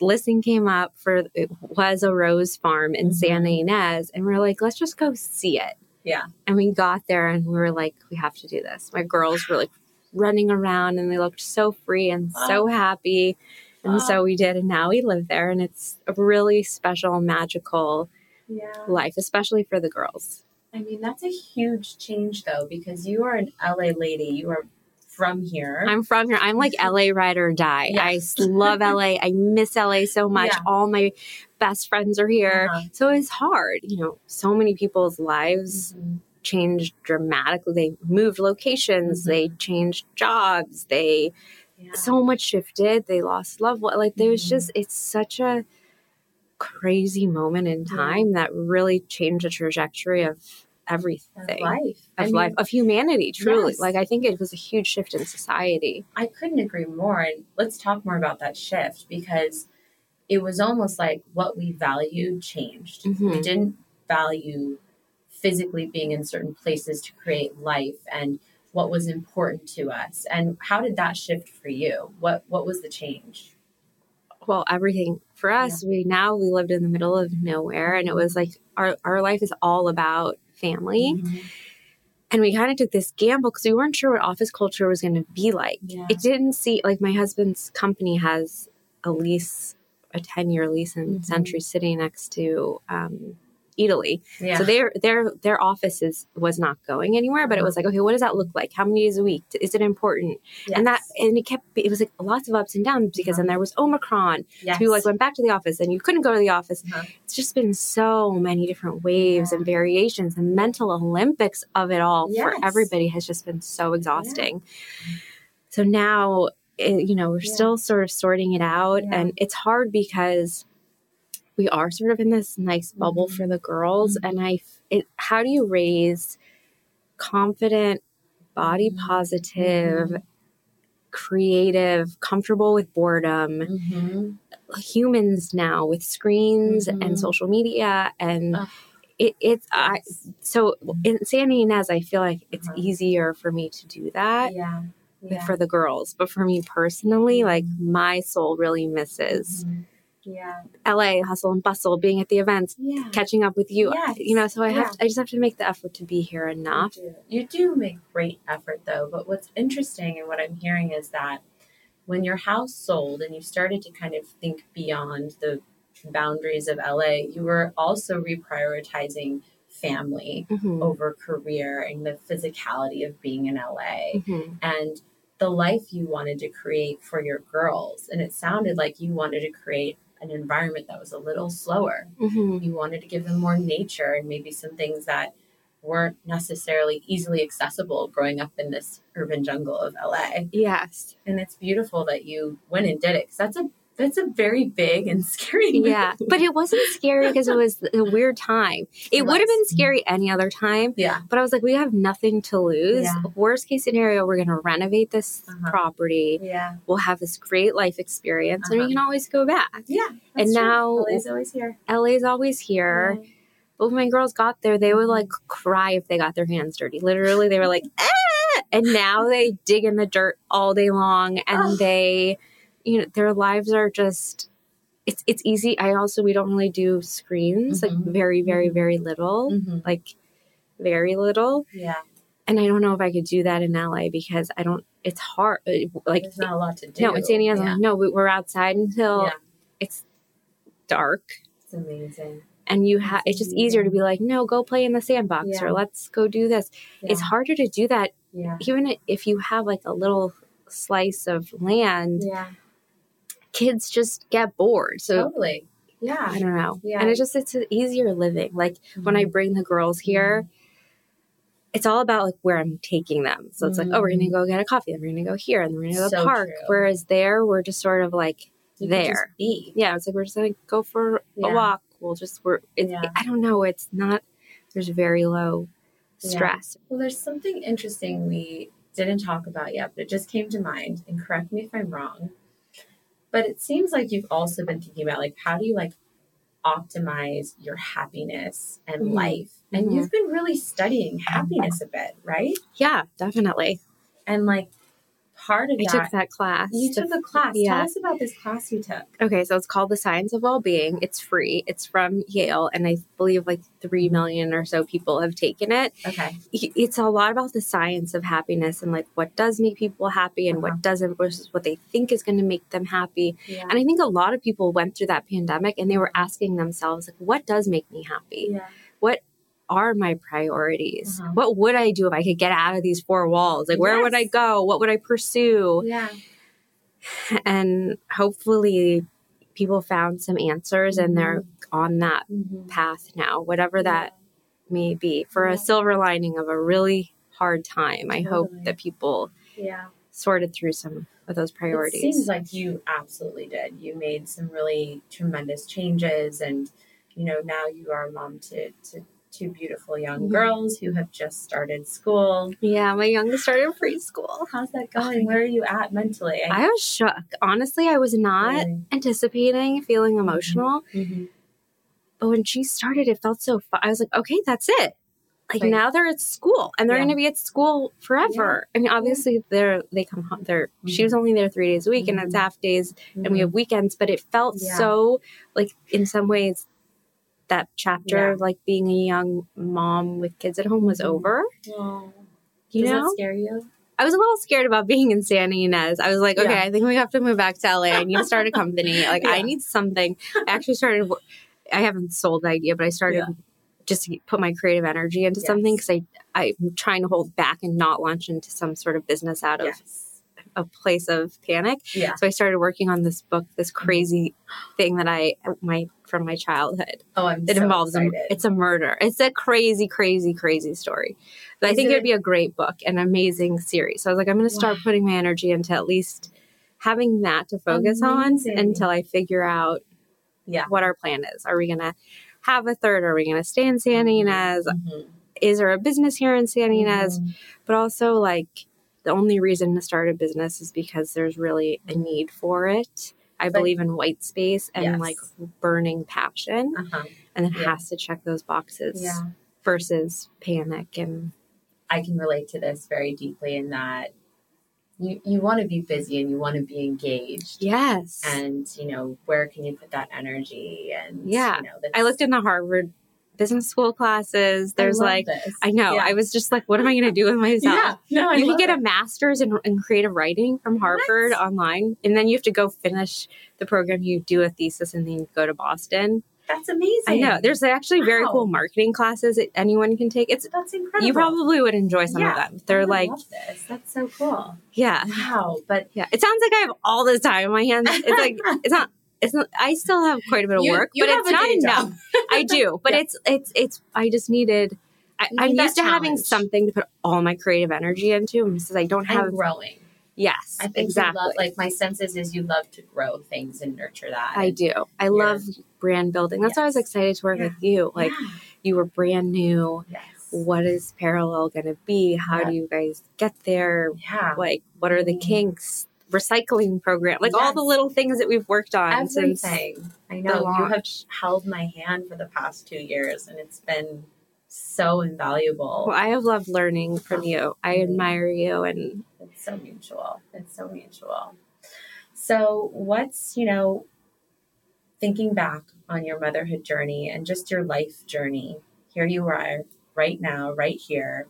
listing came up for it was a rose farm in Mhm. Santa Ynez, and we are like, let's just go see it. Yeah. And we got there, and we were like, we have to do this. My girls were like running around, and they looked so free and so Oh. happy. And Oh. so we did, and now we live there, and it's a really special, magical Yeah. life, especially for the girls. I mean, that's a huge change though, because you are an LA lady. You are from here. I'm from here. I'm like LA ride or die. I love LA. I miss LA so much. Yeah. All my best friends are here. Uh-huh. So it's hard. You know, so many people's lives Mhm. Changed dramatically. They moved locations, Mhm. they changed jobs, they Yeah. so much shifted. They lost loved one. Like there's Mhm. just it's such a crazy moment in Yeah. time that really changed the trajectory of everything. Of life. Of I life, mean, of humanity, truly. Yes. Like I think it was a huge shift in society. I couldn't agree more. And let's talk more about that shift because it was almost like what we valued changed. We Mhm. didn't value physically being in certain places to create life and what was important to us. And how did that shift for you? What what was the change? well everything for us we now we lived in the middle of nowhere and it was like our, our life is all about family Mm-hmm. and we kind of took this gamble because we weren't sure what office culture was going to be like Yeah. it didn't see like my husband's company has a lease a 10 year lease in Mhm. century city next to um, Eataly. Yeah. So their their their office is, was not going anywhere, but it mm-hmm. was like, okay, what does that look like? How many days a week? Is it important? And that and it kept it was like lots of ups and downs because mm-hmm. then there was Omicron. yes. So people like went back to the office and you couldn't go to the office. Uh-huh. It's just been so many different waves Yeah. and variations. The mental Olympics of it all for everybody has just been so exhausting. So now, it, you know, we're Yeah. still sort of sorting it out, Yeah. and it's hard because we are sort of in this nice bubble Mhm. for the girls. And I, it, how do you raise confident, body Mhm. positive, Mhm. creative, comfortable with boredom Mhm. humans now with screens Mhm. and social media and Ugh. it, it's I so in San Ynez I feel like it's Uh-huh. easier for me to do that yeah. Yeah. for the girls but for me personally like my soul really misses Mhm. Yeah. LA hustle and bustle being at the events Yeah. catching up with you Yes. you know so I Yeah. have I just have to make the effort to be here enough You do. You do make great effort though, but what's interesting and what I'm hearing is that when your house sold and you started to kind of think beyond the boundaries of LA, you were also reprioritizing family Mhm. over career and the physicality of being in LA Mhm. and the life you wanted to create for your girls. And it sounded like you wanted to create an environment that was a little slower Mhm. you wanted to give them more nature and maybe some things that weren't necessarily easily accessible growing up in this urban jungle of LA. yes And it's beautiful that you went and did it because that's a that's a very big and scary move. yeah but it wasn't scary because it was a weird time it would have been scary any other time yeah But I was like, we have nothing to lose. Yeah. Worst case scenario, we're going to renovate this Uh-huh. property. yeah We'll have this great life experience and Uh-huh. we can always go back. yeah And now- LA's always here. LA's always here. But when my girls got there, they would like cry if they got their hands dirty. Literally, they were like, ah! And now they dig in the dirt all day long and Ugh. they, you know, their lives are just. It's, it's easy. I also we don't really do screens Mhm. like very very very little Mhm. like very little Yeah, and I don't know if I could do that in LA because I don't. It's hard. uh, Like there's not a lot to do. no, in San Diego, yeah. no, we- we're outside until Yeah. it's dark, It's amazing. and you have. It's just easier to be like, no, go play in the sandbox, Yeah. or let's go do this. It's harder to do that yeah. even if you have like a little slice of land. Yeah. Kids just get bored, so. Totally. Yeah. I don't know, Yeah. and it just it's an easier living. Like when I mm-hmm. bring the girls here, mm-hmm. it's all about like where I'm taking them. So it's like, oh, we're gonna mm-hmm. go get a coffee, then we're gonna go here, and then we're gonna go to the So park. true. Whereas there, we're just sort of like You there. be. yeah, it's like we're just gonna go for Yeah. a walk. We'll just we're it's Yeah. I don't know. It's not. There's very low Yeah. stress. Well, there's something interesting we didn't talk about yet, but it just came to mind. And correct me if I'm wrong. But it seems like you've also been thinking about like how do you like optimize your happiness and Mhm. life? And Mhm. you've been really studying happiness a bit, right? Yeah, definitely. And like part of I that, took that class. you took a class. yeah. Tell us about this class you took. Okay, so it's called The Science of Well-Being. It's free. It's from Yale, and I believe like three million or so people have taken it. Okay. it's a lot about the science of happiness and like what does make people happy and Uh-huh. what doesn't versus what they think is going to make them happy Yeah. and i think a lot of people went through that pandemic and they were asking themselves like what does make me happy yeah. Are my priorities Uh-huh. what would i do if i could get out of these four walls like where would i go what would i pursue Yeah. and hopefully people found some answers and they're on that Mhm. path now whatever that may be for Yeah. a silver lining of a really hard time. I hope that people Yeah. sorted through some of those priorities. It seems like you absolutely did. You made some really tremendous changes, and you know now you are a mom to, to two beautiful young Mhm. girls who have just started school. yeah, my youngest started preschool. How's that Oh, going? Where are you at mentally? I was shook. Honestly, I was not Really? anticipating feeling emotional, Mhm. but when she started, it felt so fun. I was like, okay, that's it. Like Right. now they're at school and they're Yeah. going to be at school forever. I mean, obviously they're they come home. They're she was only there three days a week, and it's Mhm. half days, and we have weekends. But it felt Yeah. so like in some ways that chapter Yeah. of like being a young mom with kids at home was Mhm. over. Oh. You Does know, that scare you? I was a little scared about being in San Ynez. I was like, okay, Yeah. I think we have to move back to LA. I need to start a company. Like, I need something. I actually started. I haven't sold the idea, but I started Yeah. just to put my creative energy into something because I I'm trying to hold back and not launch into some sort of business out of Yes. A place of panic. Yeah. So I started working on this book, this crazy thing that I my from my childhood. Oh, I'm It so involves a, it's a murder. It's a crazy, crazy, crazy story. But I think it it- would be a great book, an amazing series. So I was like, I'm going to start Wow. putting my energy into at least having that to focus Amazing. on until I figure out Yeah. what our plan is. Are we going to have a third? Are we going to stay in Santa Ynez? Mhm. Is there a business here in Santa Ynez? Mhm. But also, like, the only reason to start a business is because there's really a need for it. I But- believe in white space and Yes. like burning passion, Uh-huh. and it Yeah. has to check those boxes Yeah. versus panic and I can relate to this very deeply in that you you want to be busy and you want to be engaged. yes. And you know where can you put that energy? And Yeah. you know, I looked in the Harvard business school classes. I There's love like this. I know Yeah. I was just like, what am I going to do with myself? Yeah, no, I you can get a master's in, in creative writing from Harvard online, and then you have to go finish the program. You do a thesis, and then you go to Boston. That's amazing. I know there's actually very Wow. cool marketing classes that anyone can take. It's that's incredible. you probably would enjoy some Yeah. of them. They're I like, love this. That's so cool. yeah, Wow, but yeah. It sounds like I have all this time in my hands. It's like it's not. It's not. I still have quite a bit of you, work, you but it's not enough. I do, but Yeah. it's it's it's. I just needed. I, You I'm need that used to having something to put all my creative energy into, and since I don't have, growing. yes, I think exactly. you love, like my senses is you love to grow things and nurture that. I do. I love brand building. That's why I was excited to work Yeah. with you. Like yeah. you were brand new. yes, What is Perelel going to be? How do you guys get there? yeah, Like what are the Mm. kinks? Recycling program, like all the little things that we've worked on since everything. I know you have held my hand for the past two years, and it's been so invaluable. Well, I have loved learning from you. I admire you, and It's so mutual. It's so mutual. So, what's, you know, thinking back on your motherhood journey and just your life journey, here you are right now, right here,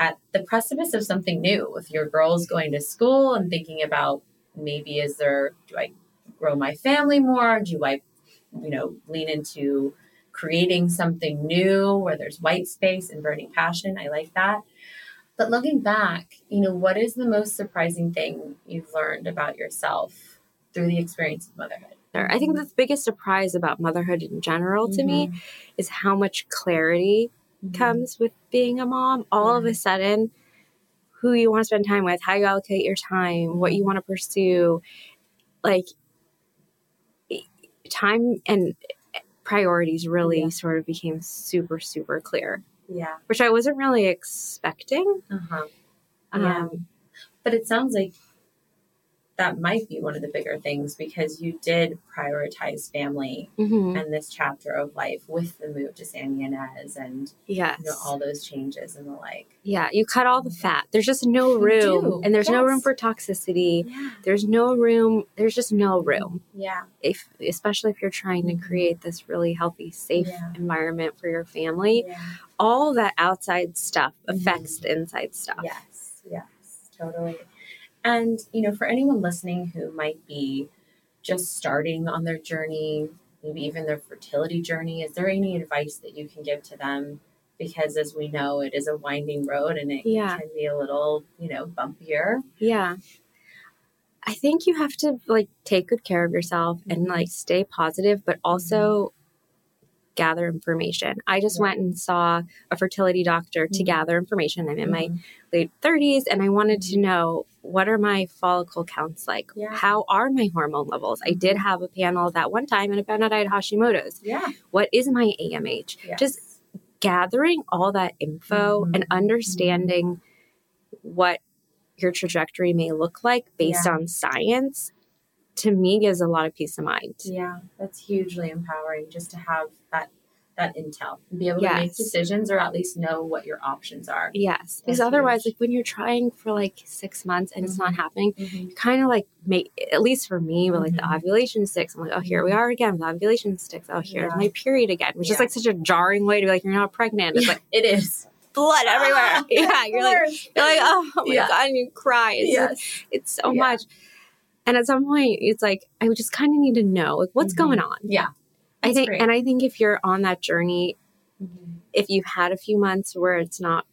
at the precipice of something new with your girls going to school and thinking about maybe is there, do I grow my family more? Do I, you know, lean into creating something new where there's white space and burning passion? I like that. But looking back, you know, what is the most surprising thing you've learned about yourself through the experience of motherhood? I think the biggest surprise about motherhood in general to me mm-hmm. is how much clarity Mm-hmm. comes with being a mom. All of a sudden, who you want to spend time with, how you allocate your time, what you want to pursue, like time and priorities really Yeah. sort of became super, super clear, Yeah. which I wasn't really expecting. Uh-huh. Yeah. Um, But it sounds like that might be one of the bigger things because you did prioritize family mhm. and this chapter of life with the move to San Ynez and Yes. you know, all those changes and the like. yeah, you cut all the fat. There's just no room, and there's no room for toxicity. Yeah. There's no room. There's just no room. Yeah. if especially if you're trying to create this really healthy safe Yeah. environment for your family Yeah. all that outside stuff affects the inside stuff Yes, yes, totally. And, you know, for anyone listening who might be just starting on their journey, maybe even their fertility journey, is there any advice that you can give to them? Because as we know, it is a winding road and it Yeah. can be a little, you know, bumpier. yeah i think you have to like take good care of yourself and Mhm. like stay positive but also gather information i just Yeah. went and saw a fertility doctor to Mhm. gather information i'm in my Mhm. late 30s and i wanted to know what are my follicle counts like Yeah. how are my hormone levels i did have a panel that one time and i found out i had hashimoto's Yeah. what is my amh Yes. Just gathering all that info Mhm. and understanding what your trajectory may look like based Yeah. on science to me gives a lot of peace of mind. Yeah, that's hugely empowering just to have that that intel and be able to make decisions or at least know what your options are. Yes, because otherwise, huge. like when you're trying for like six months and it's not Mm-hmm. happening, you kind of like make at least for me with like the Mhm. ovulation sticks. I'm like, oh, here we are again with ovulation sticks. Oh, here's Yeah. my period again, which is like such a jarring way to be like, you're not pregnant. It's like It is. blood everywhere. Yeah, you're like, you're like, oh my Yeah. god, and you cry. It's yes. it's so Yeah. much. And at some point, it's like I just kind of need to know like what's Mhm. going on. Yeah. I think, great. and I think if you're on that journey, if you've had a few months where it's not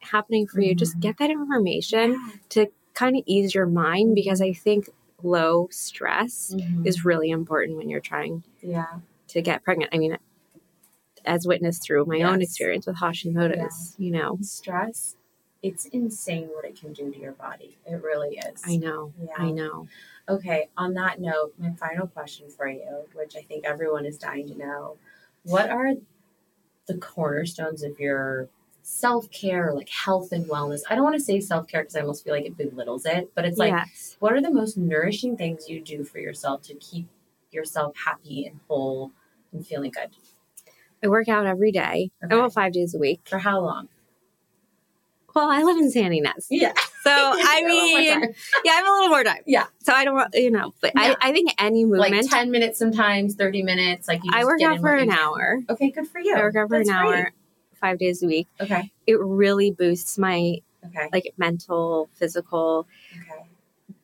happening for you, just Mhm. get that information to kind of ease your mind because I think low stress Mhm. is really important when you're trying yeah. to get pregnant. I mean, as witnessed through my own experience with Hashimoto's, you know, Stress, it's insane what it can do to your body. It really is. I know, Yeah. I know. Okay, on that note, my final question for you, which I think everyone is dying to know, what are the cornerstones of your self care, like health and wellness? I don't want to say self care because I almost feel like it belittles it, but it's like, yes. what are the most nourishing things you do for yourself to keep yourself happy and whole and feeling good? I work out every day, Okay. about five days a week. For how long? Well, I live in Santa Ynez. Yeah. So, I mean, yeah, I have a little more time. Yeah. So I don't, want- you know, but Yeah. I, I think any movement, like 10 minutes sometimes, 30 minutes. Like you I work get out in for an hour. Okay, good for you. I work out for That's an hour, great. five days a week. Okay. It really boosts my Okay. like mental, physical. Okay.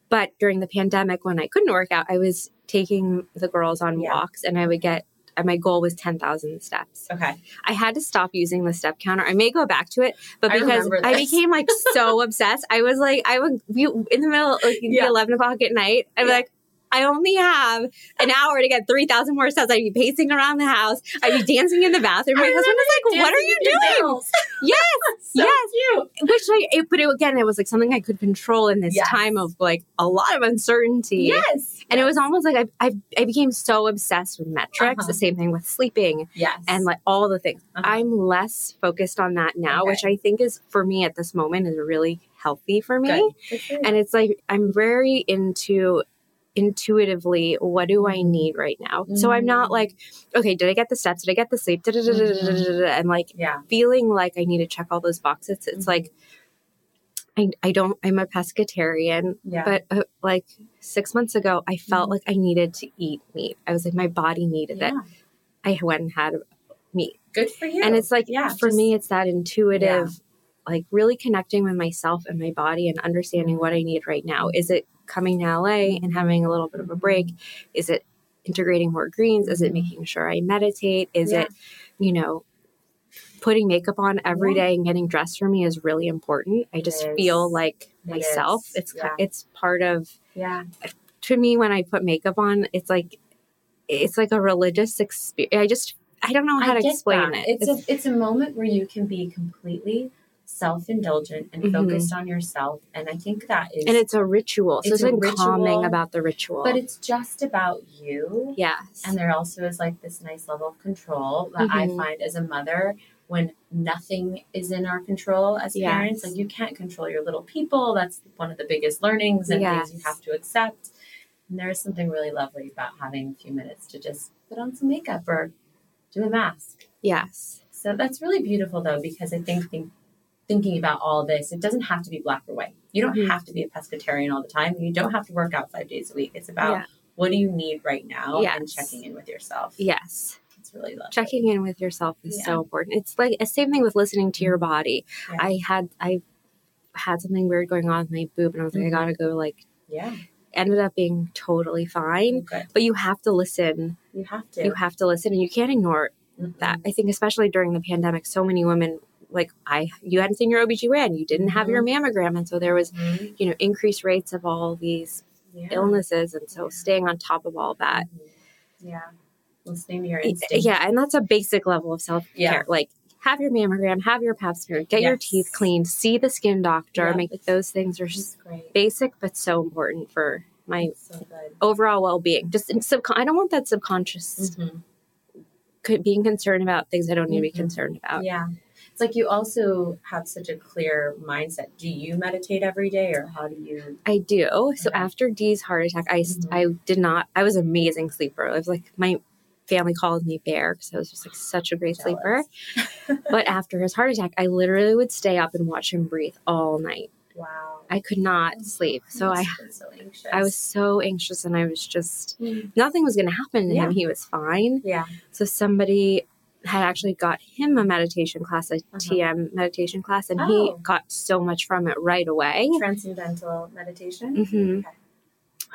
But during the pandemic, when I couldn't work out, I was taking the girls on Yeah. walks, and I would get. And my goal was ten thousand steps. Okay. I had to stop using the step counter. I may go back to it, but because remember I, became like so obsessed, I was like, I would be in the middle, like Yeah. eleven o'clock at night. I'd be like, I only have an hour to get three thousand more steps. I'd be pacing around the house. I'd be dancing in the bathroom. My I husband was like, "What are you doing?" Yes, So yes. cute. Which like, it, but it, again, it was like something I could control in this Yes. time of like a lot of uncertainty. Yes. And it was almost like I, I, I became so obsessed with metrics. Uh-huh. The same thing with sleeping yes. and like all the things. Uh-huh. I'm less focused on that now, Okay. which I think is for me at this moment is really healthy for me. Good. Good. And it's like I'm very into intuitively what do I need right now. So I'm not Mhm. like, okay, did I get the steps? Did I get the sleep? And like yeah. feeling like I need to check all those boxes. It's Mhm. like I, I don't I'm a pescatarian, Yeah. but uh, like six months ago, I felt Mhm. like I needed to eat meat. I was like my body needed it. yeah. I went and had meat, Good for you. and it's like yeah, for just- me, it's that intuitive, like really connecting with myself and my body and understanding what I need right now. Is it coming to LA and having a little bit of a break? Is it integrating more greens? Is it Mhm. making sure I meditate? Is Yeah. it, you know, putting makeup on every Yeah. day and getting dressed for me is really important. I just feel like It myself. is. It's Yeah. it's part of Yeah. to me when I put makeup on. It's like it's like a religious experience. I just I don't know how I to explain that. it. It's, a it's a moment where you can be completely self indulgent and Mhm. focused on yourself, and I think that is. and it's a ritual. So It's a something calming about the ritual. but it's just about you. yes. And there also is like this nice level of control that I Mhm. find as a mother when nothing is in our control as Yes. parents. Like you can't control your little people. That's one of the biggest learnings and things you have to accept. And there's something really lovely about having a few minutes to just put on some makeup or do a mask. yes. So that's really beautiful though, because I think, think thinking about all this, it doesn't have to be black or white. You don't Mhm. have to be a pescatarian all the time. You don't have to work out five days a week. It's about Yeah. what do you need right now and checking in with yourself. Yes. It's really lovely. Checking in with yourself is Yeah. so important. It's like the same thing with listening to your body. Yeah. I had I had something weird going on with my boob and I was like, Mhm. I gotta go like Yeah. ended up being totally fine. Good. But you have to listen. You have to. You have to listen and you can't ignore Mhm. that. I think especially during the pandemic, so many women like I you hadn't seen your OBGYN, you didn't have your mammogram. And so there was, Mhm. you know, increased rates of all these Yeah. illnesses. And so Yeah. staying on top of all that. Mhm. Yeah. Listening to your instincts. Yeah, and that's a basic level of self care. Yeah. Like have your mammogram, have your pap smear, get your teeth cleaned, see the skin doctor. Make those things are just great. basic but so important for my so overall well being. Just in sub- I don't want that subconscious Mhm. being concerned about things I don't need to be Mhm. concerned about. Yeah. It's like you also have such a clear mindset. Do you meditate every day or how do you? I do. So after Dee's heart attack, I s Mhm. I did not. I was an amazing sleeper. I was like my family called me bear because I was just like such a great sleeper. But after his heart attack, I literally would stay up and watch him breathe all night. Wow. I could not sleep. So I must have been so. I was so anxious and I was just Mm. nothing was going to happen to Yeah. him. He was fine. Yeah. So somebody had actually got him a meditation class, a Uh-huh. TM meditation class, and Oh. he got so much from it right away. Transcendental meditation. hmm Okay.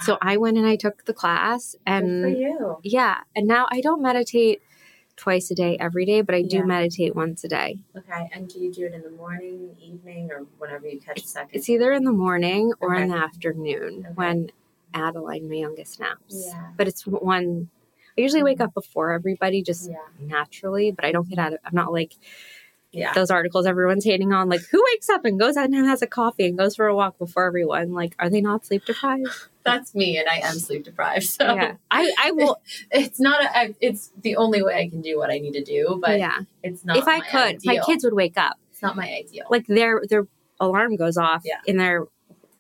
So I went and I took the class, Good for and you. yeah, and now I don't meditate twice a day every day, but I do Yeah. meditate once a day. Okay. And do you do it in the morning, evening, or whenever you catch a second? It's either in the morning or in the afternoon Okay. when Adeline, my youngest, naps. Yeah. But it's one. I usually wake up before everybody, just Yeah. naturally. But I don't get out of. I'm not like Yeah. those articles everyone's hating on. Like, who wakes up and goes out and has a coffee and goes for a walk before everyone? Like, are they not sleep deprived? That's me, and I am sleep deprived. So yeah, I I will. it's not. A, I- it's the only way I can do what I need to do, but yeah, it's not. if I could, ideal. my kids would wake up. It's not my ideal. Like their their alarm goes off Yeah. in their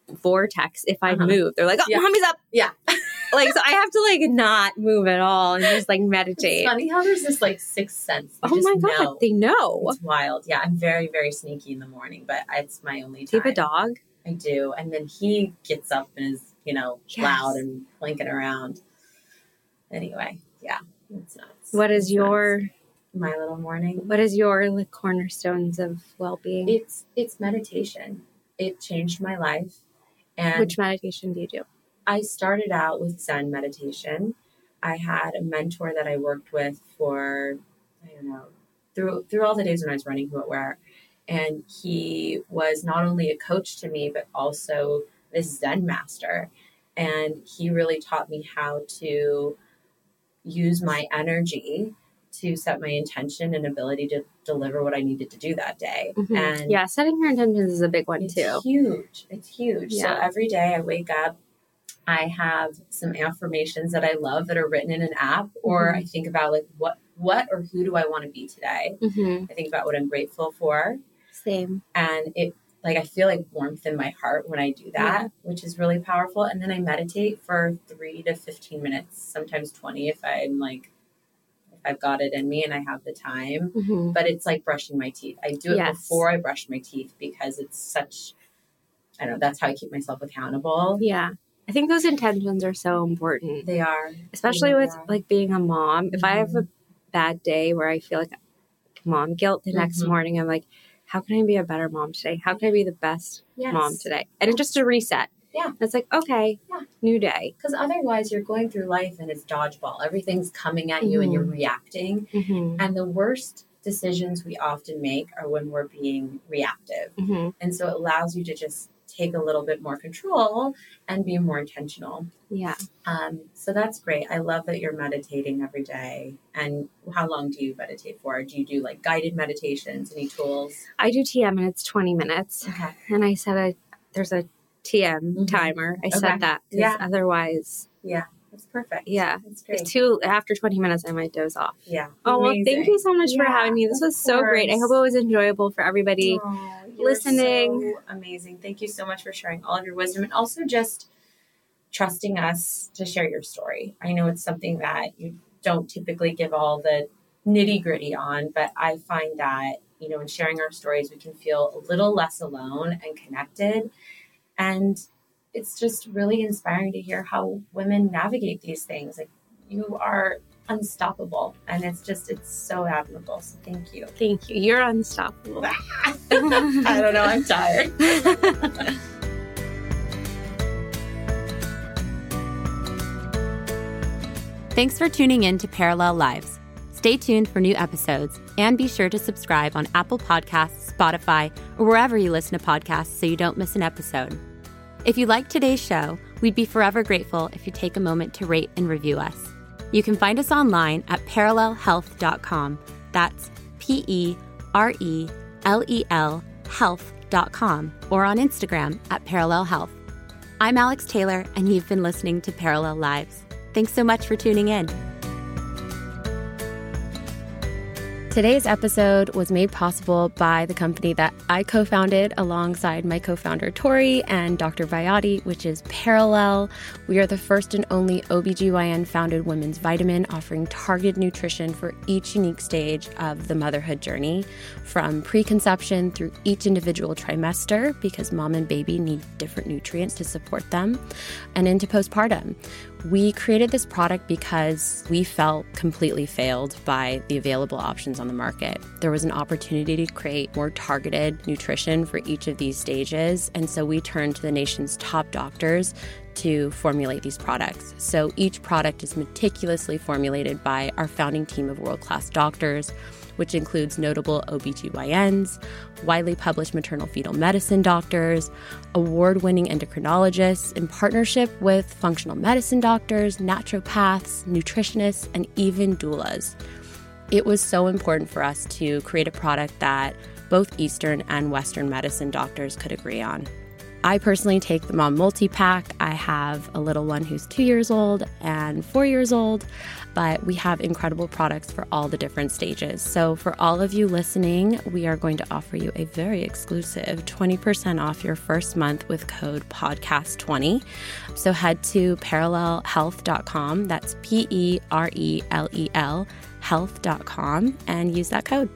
vortex if I Uh-huh. move. They're like, oh, Yeah. mommy's up. Yeah. like so I have to like not move at all and just like meditate. It's funny how there's this like sixth sense. They Oh just my god, know. they know. It's wild. Yeah, I'm very, very sneaky in the morning, but it's my only Do you time. have a dog? I do. And then he gets up and is, you know, Yes. loud and blinking around. Anyway, yeah, it's nuts. What is It's your nuts. my little morning? what is your like cornerstones of well being? It's it's meditation. It changed my life. And Which meditation do you do? I started out with Zen meditation. I had a mentor that I worked with for I don't know through through all the days when I was running Who What Wear, and he was not only a coach to me but also this Zen master, and he really taught me how to use my energy to set my intention and ability to deliver what I needed to do that day. Mhm. And yeah, setting your intentions is a big one it's too. huge. It's huge. So every day I wake up, I have some affirmations that I love that are written in an app, or Mhm. I think about like what what or who do I want to be today? hmm I think about what I'm grateful for, Same. and it like I feel like warmth in my heart when I do that, which is really powerful. And then I meditate for three to fifteen minutes, sometimes twenty if I'm like if I've got it in me and I have the time hmm but it's like brushing my teeth. I do it Yes. before I brush my teeth because it's such, I don't know, that's how I keep myself accountable. Yeah, I think those intentions are so important, They are. especially Yeah, with are. like being a mom. If I have a bad day where I feel like mom guilt the next Mhm. morning, I'm like, how can I be a better mom today? How can I be the best Yes. mom today? And it's just a reset. Yeah. It's like, okay, Yeah. new day. Because otherwise, you're going through life and it's dodgeball. Everything's coming at you and you're reacting. Mm-hmm. And the worst decisions we often make are when we're being reactive. Mm-hmm. And so it allows you to just take a little bit more control and be more intentional. Yeah. Um, so that's great. I love that you're meditating every day. And how long do you meditate for? Do you do like guided meditations? Any tools? I do TM and it's 20 minutes. Okay. And I set a, there's a TM Mhm. timer. I Okay. set that. Yeah. Otherwise, That's perfect. Yeah. That's great. it's too, after 20 minutes, I might doze off. yeah. Oh, well, thank you so much for having me. This was so great. I hope it was enjoyable for everybody. Listening. so amazing. Thank you so much for sharing all of your wisdom and also just trusting us to share your story. I know it's something that you don't typically give all the nitty gritty on, but I find that, you know, in sharing our stories, we can feel a little less alone and connected. And it's just really inspiring to hear how women navigate these things. Like, you are unstoppable, and it's just, it's so admirable. So, thank you. Thank you. You're unstoppable. I don't know. I'm tired. Thanks for tuning in to Parallel Lives. Stay tuned for new episodes and be sure to subscribe on Apple Podcasts, Spotify, or wherever you listen to podcasts so you don't miss an episode. If you liked today's show, we'd be forever grateful if you take a moment to rate and review us. You can find us online at perelelhealth.com. That's P E R E L E L health.com or on Instagram at Perelel Health. I'm Alex Taylor, and you've been listening to Parallel Lives. Thanks so much for tuning in. Today's episode was made possible by the company that I co founded alongside my co founder Tori and Dr. Bayati, which is Perelel. We are the first and only OBGYN founded women's vitamin offering targeted nutrition for each unique stage of the motherhood journey, from preconception through each individual trimester, because mom and baby need different nutrients to support them, and into postpartum. We created this product because we felt completely failed by the available options on the market. There was an opportunity to create more targeted nutrition for each of these stages, and so we turned to the nation's top doctors to formulate these products. So each product is meticulously formulated by our founding team of world class doctors which includes notable OBGYNs, widely published maternal fetal medicine doctors, award winning endocrinologists, in partnership with functional medicine doctors, naturopaths, nutritionists, and even doulas. It was so important for us to create a product that both Eastern and Western medicine doctors could agree on. I personally take the mom multi pack. I have a little one who's two years old and four years old but we have incredible products for all the different stages. So, for all of you listening, we are going to offer you a very exclusive 20% off your first month with code PODCAST20. So, head to perelelhealth.com, that's P E R E L E L health.com, and use that code.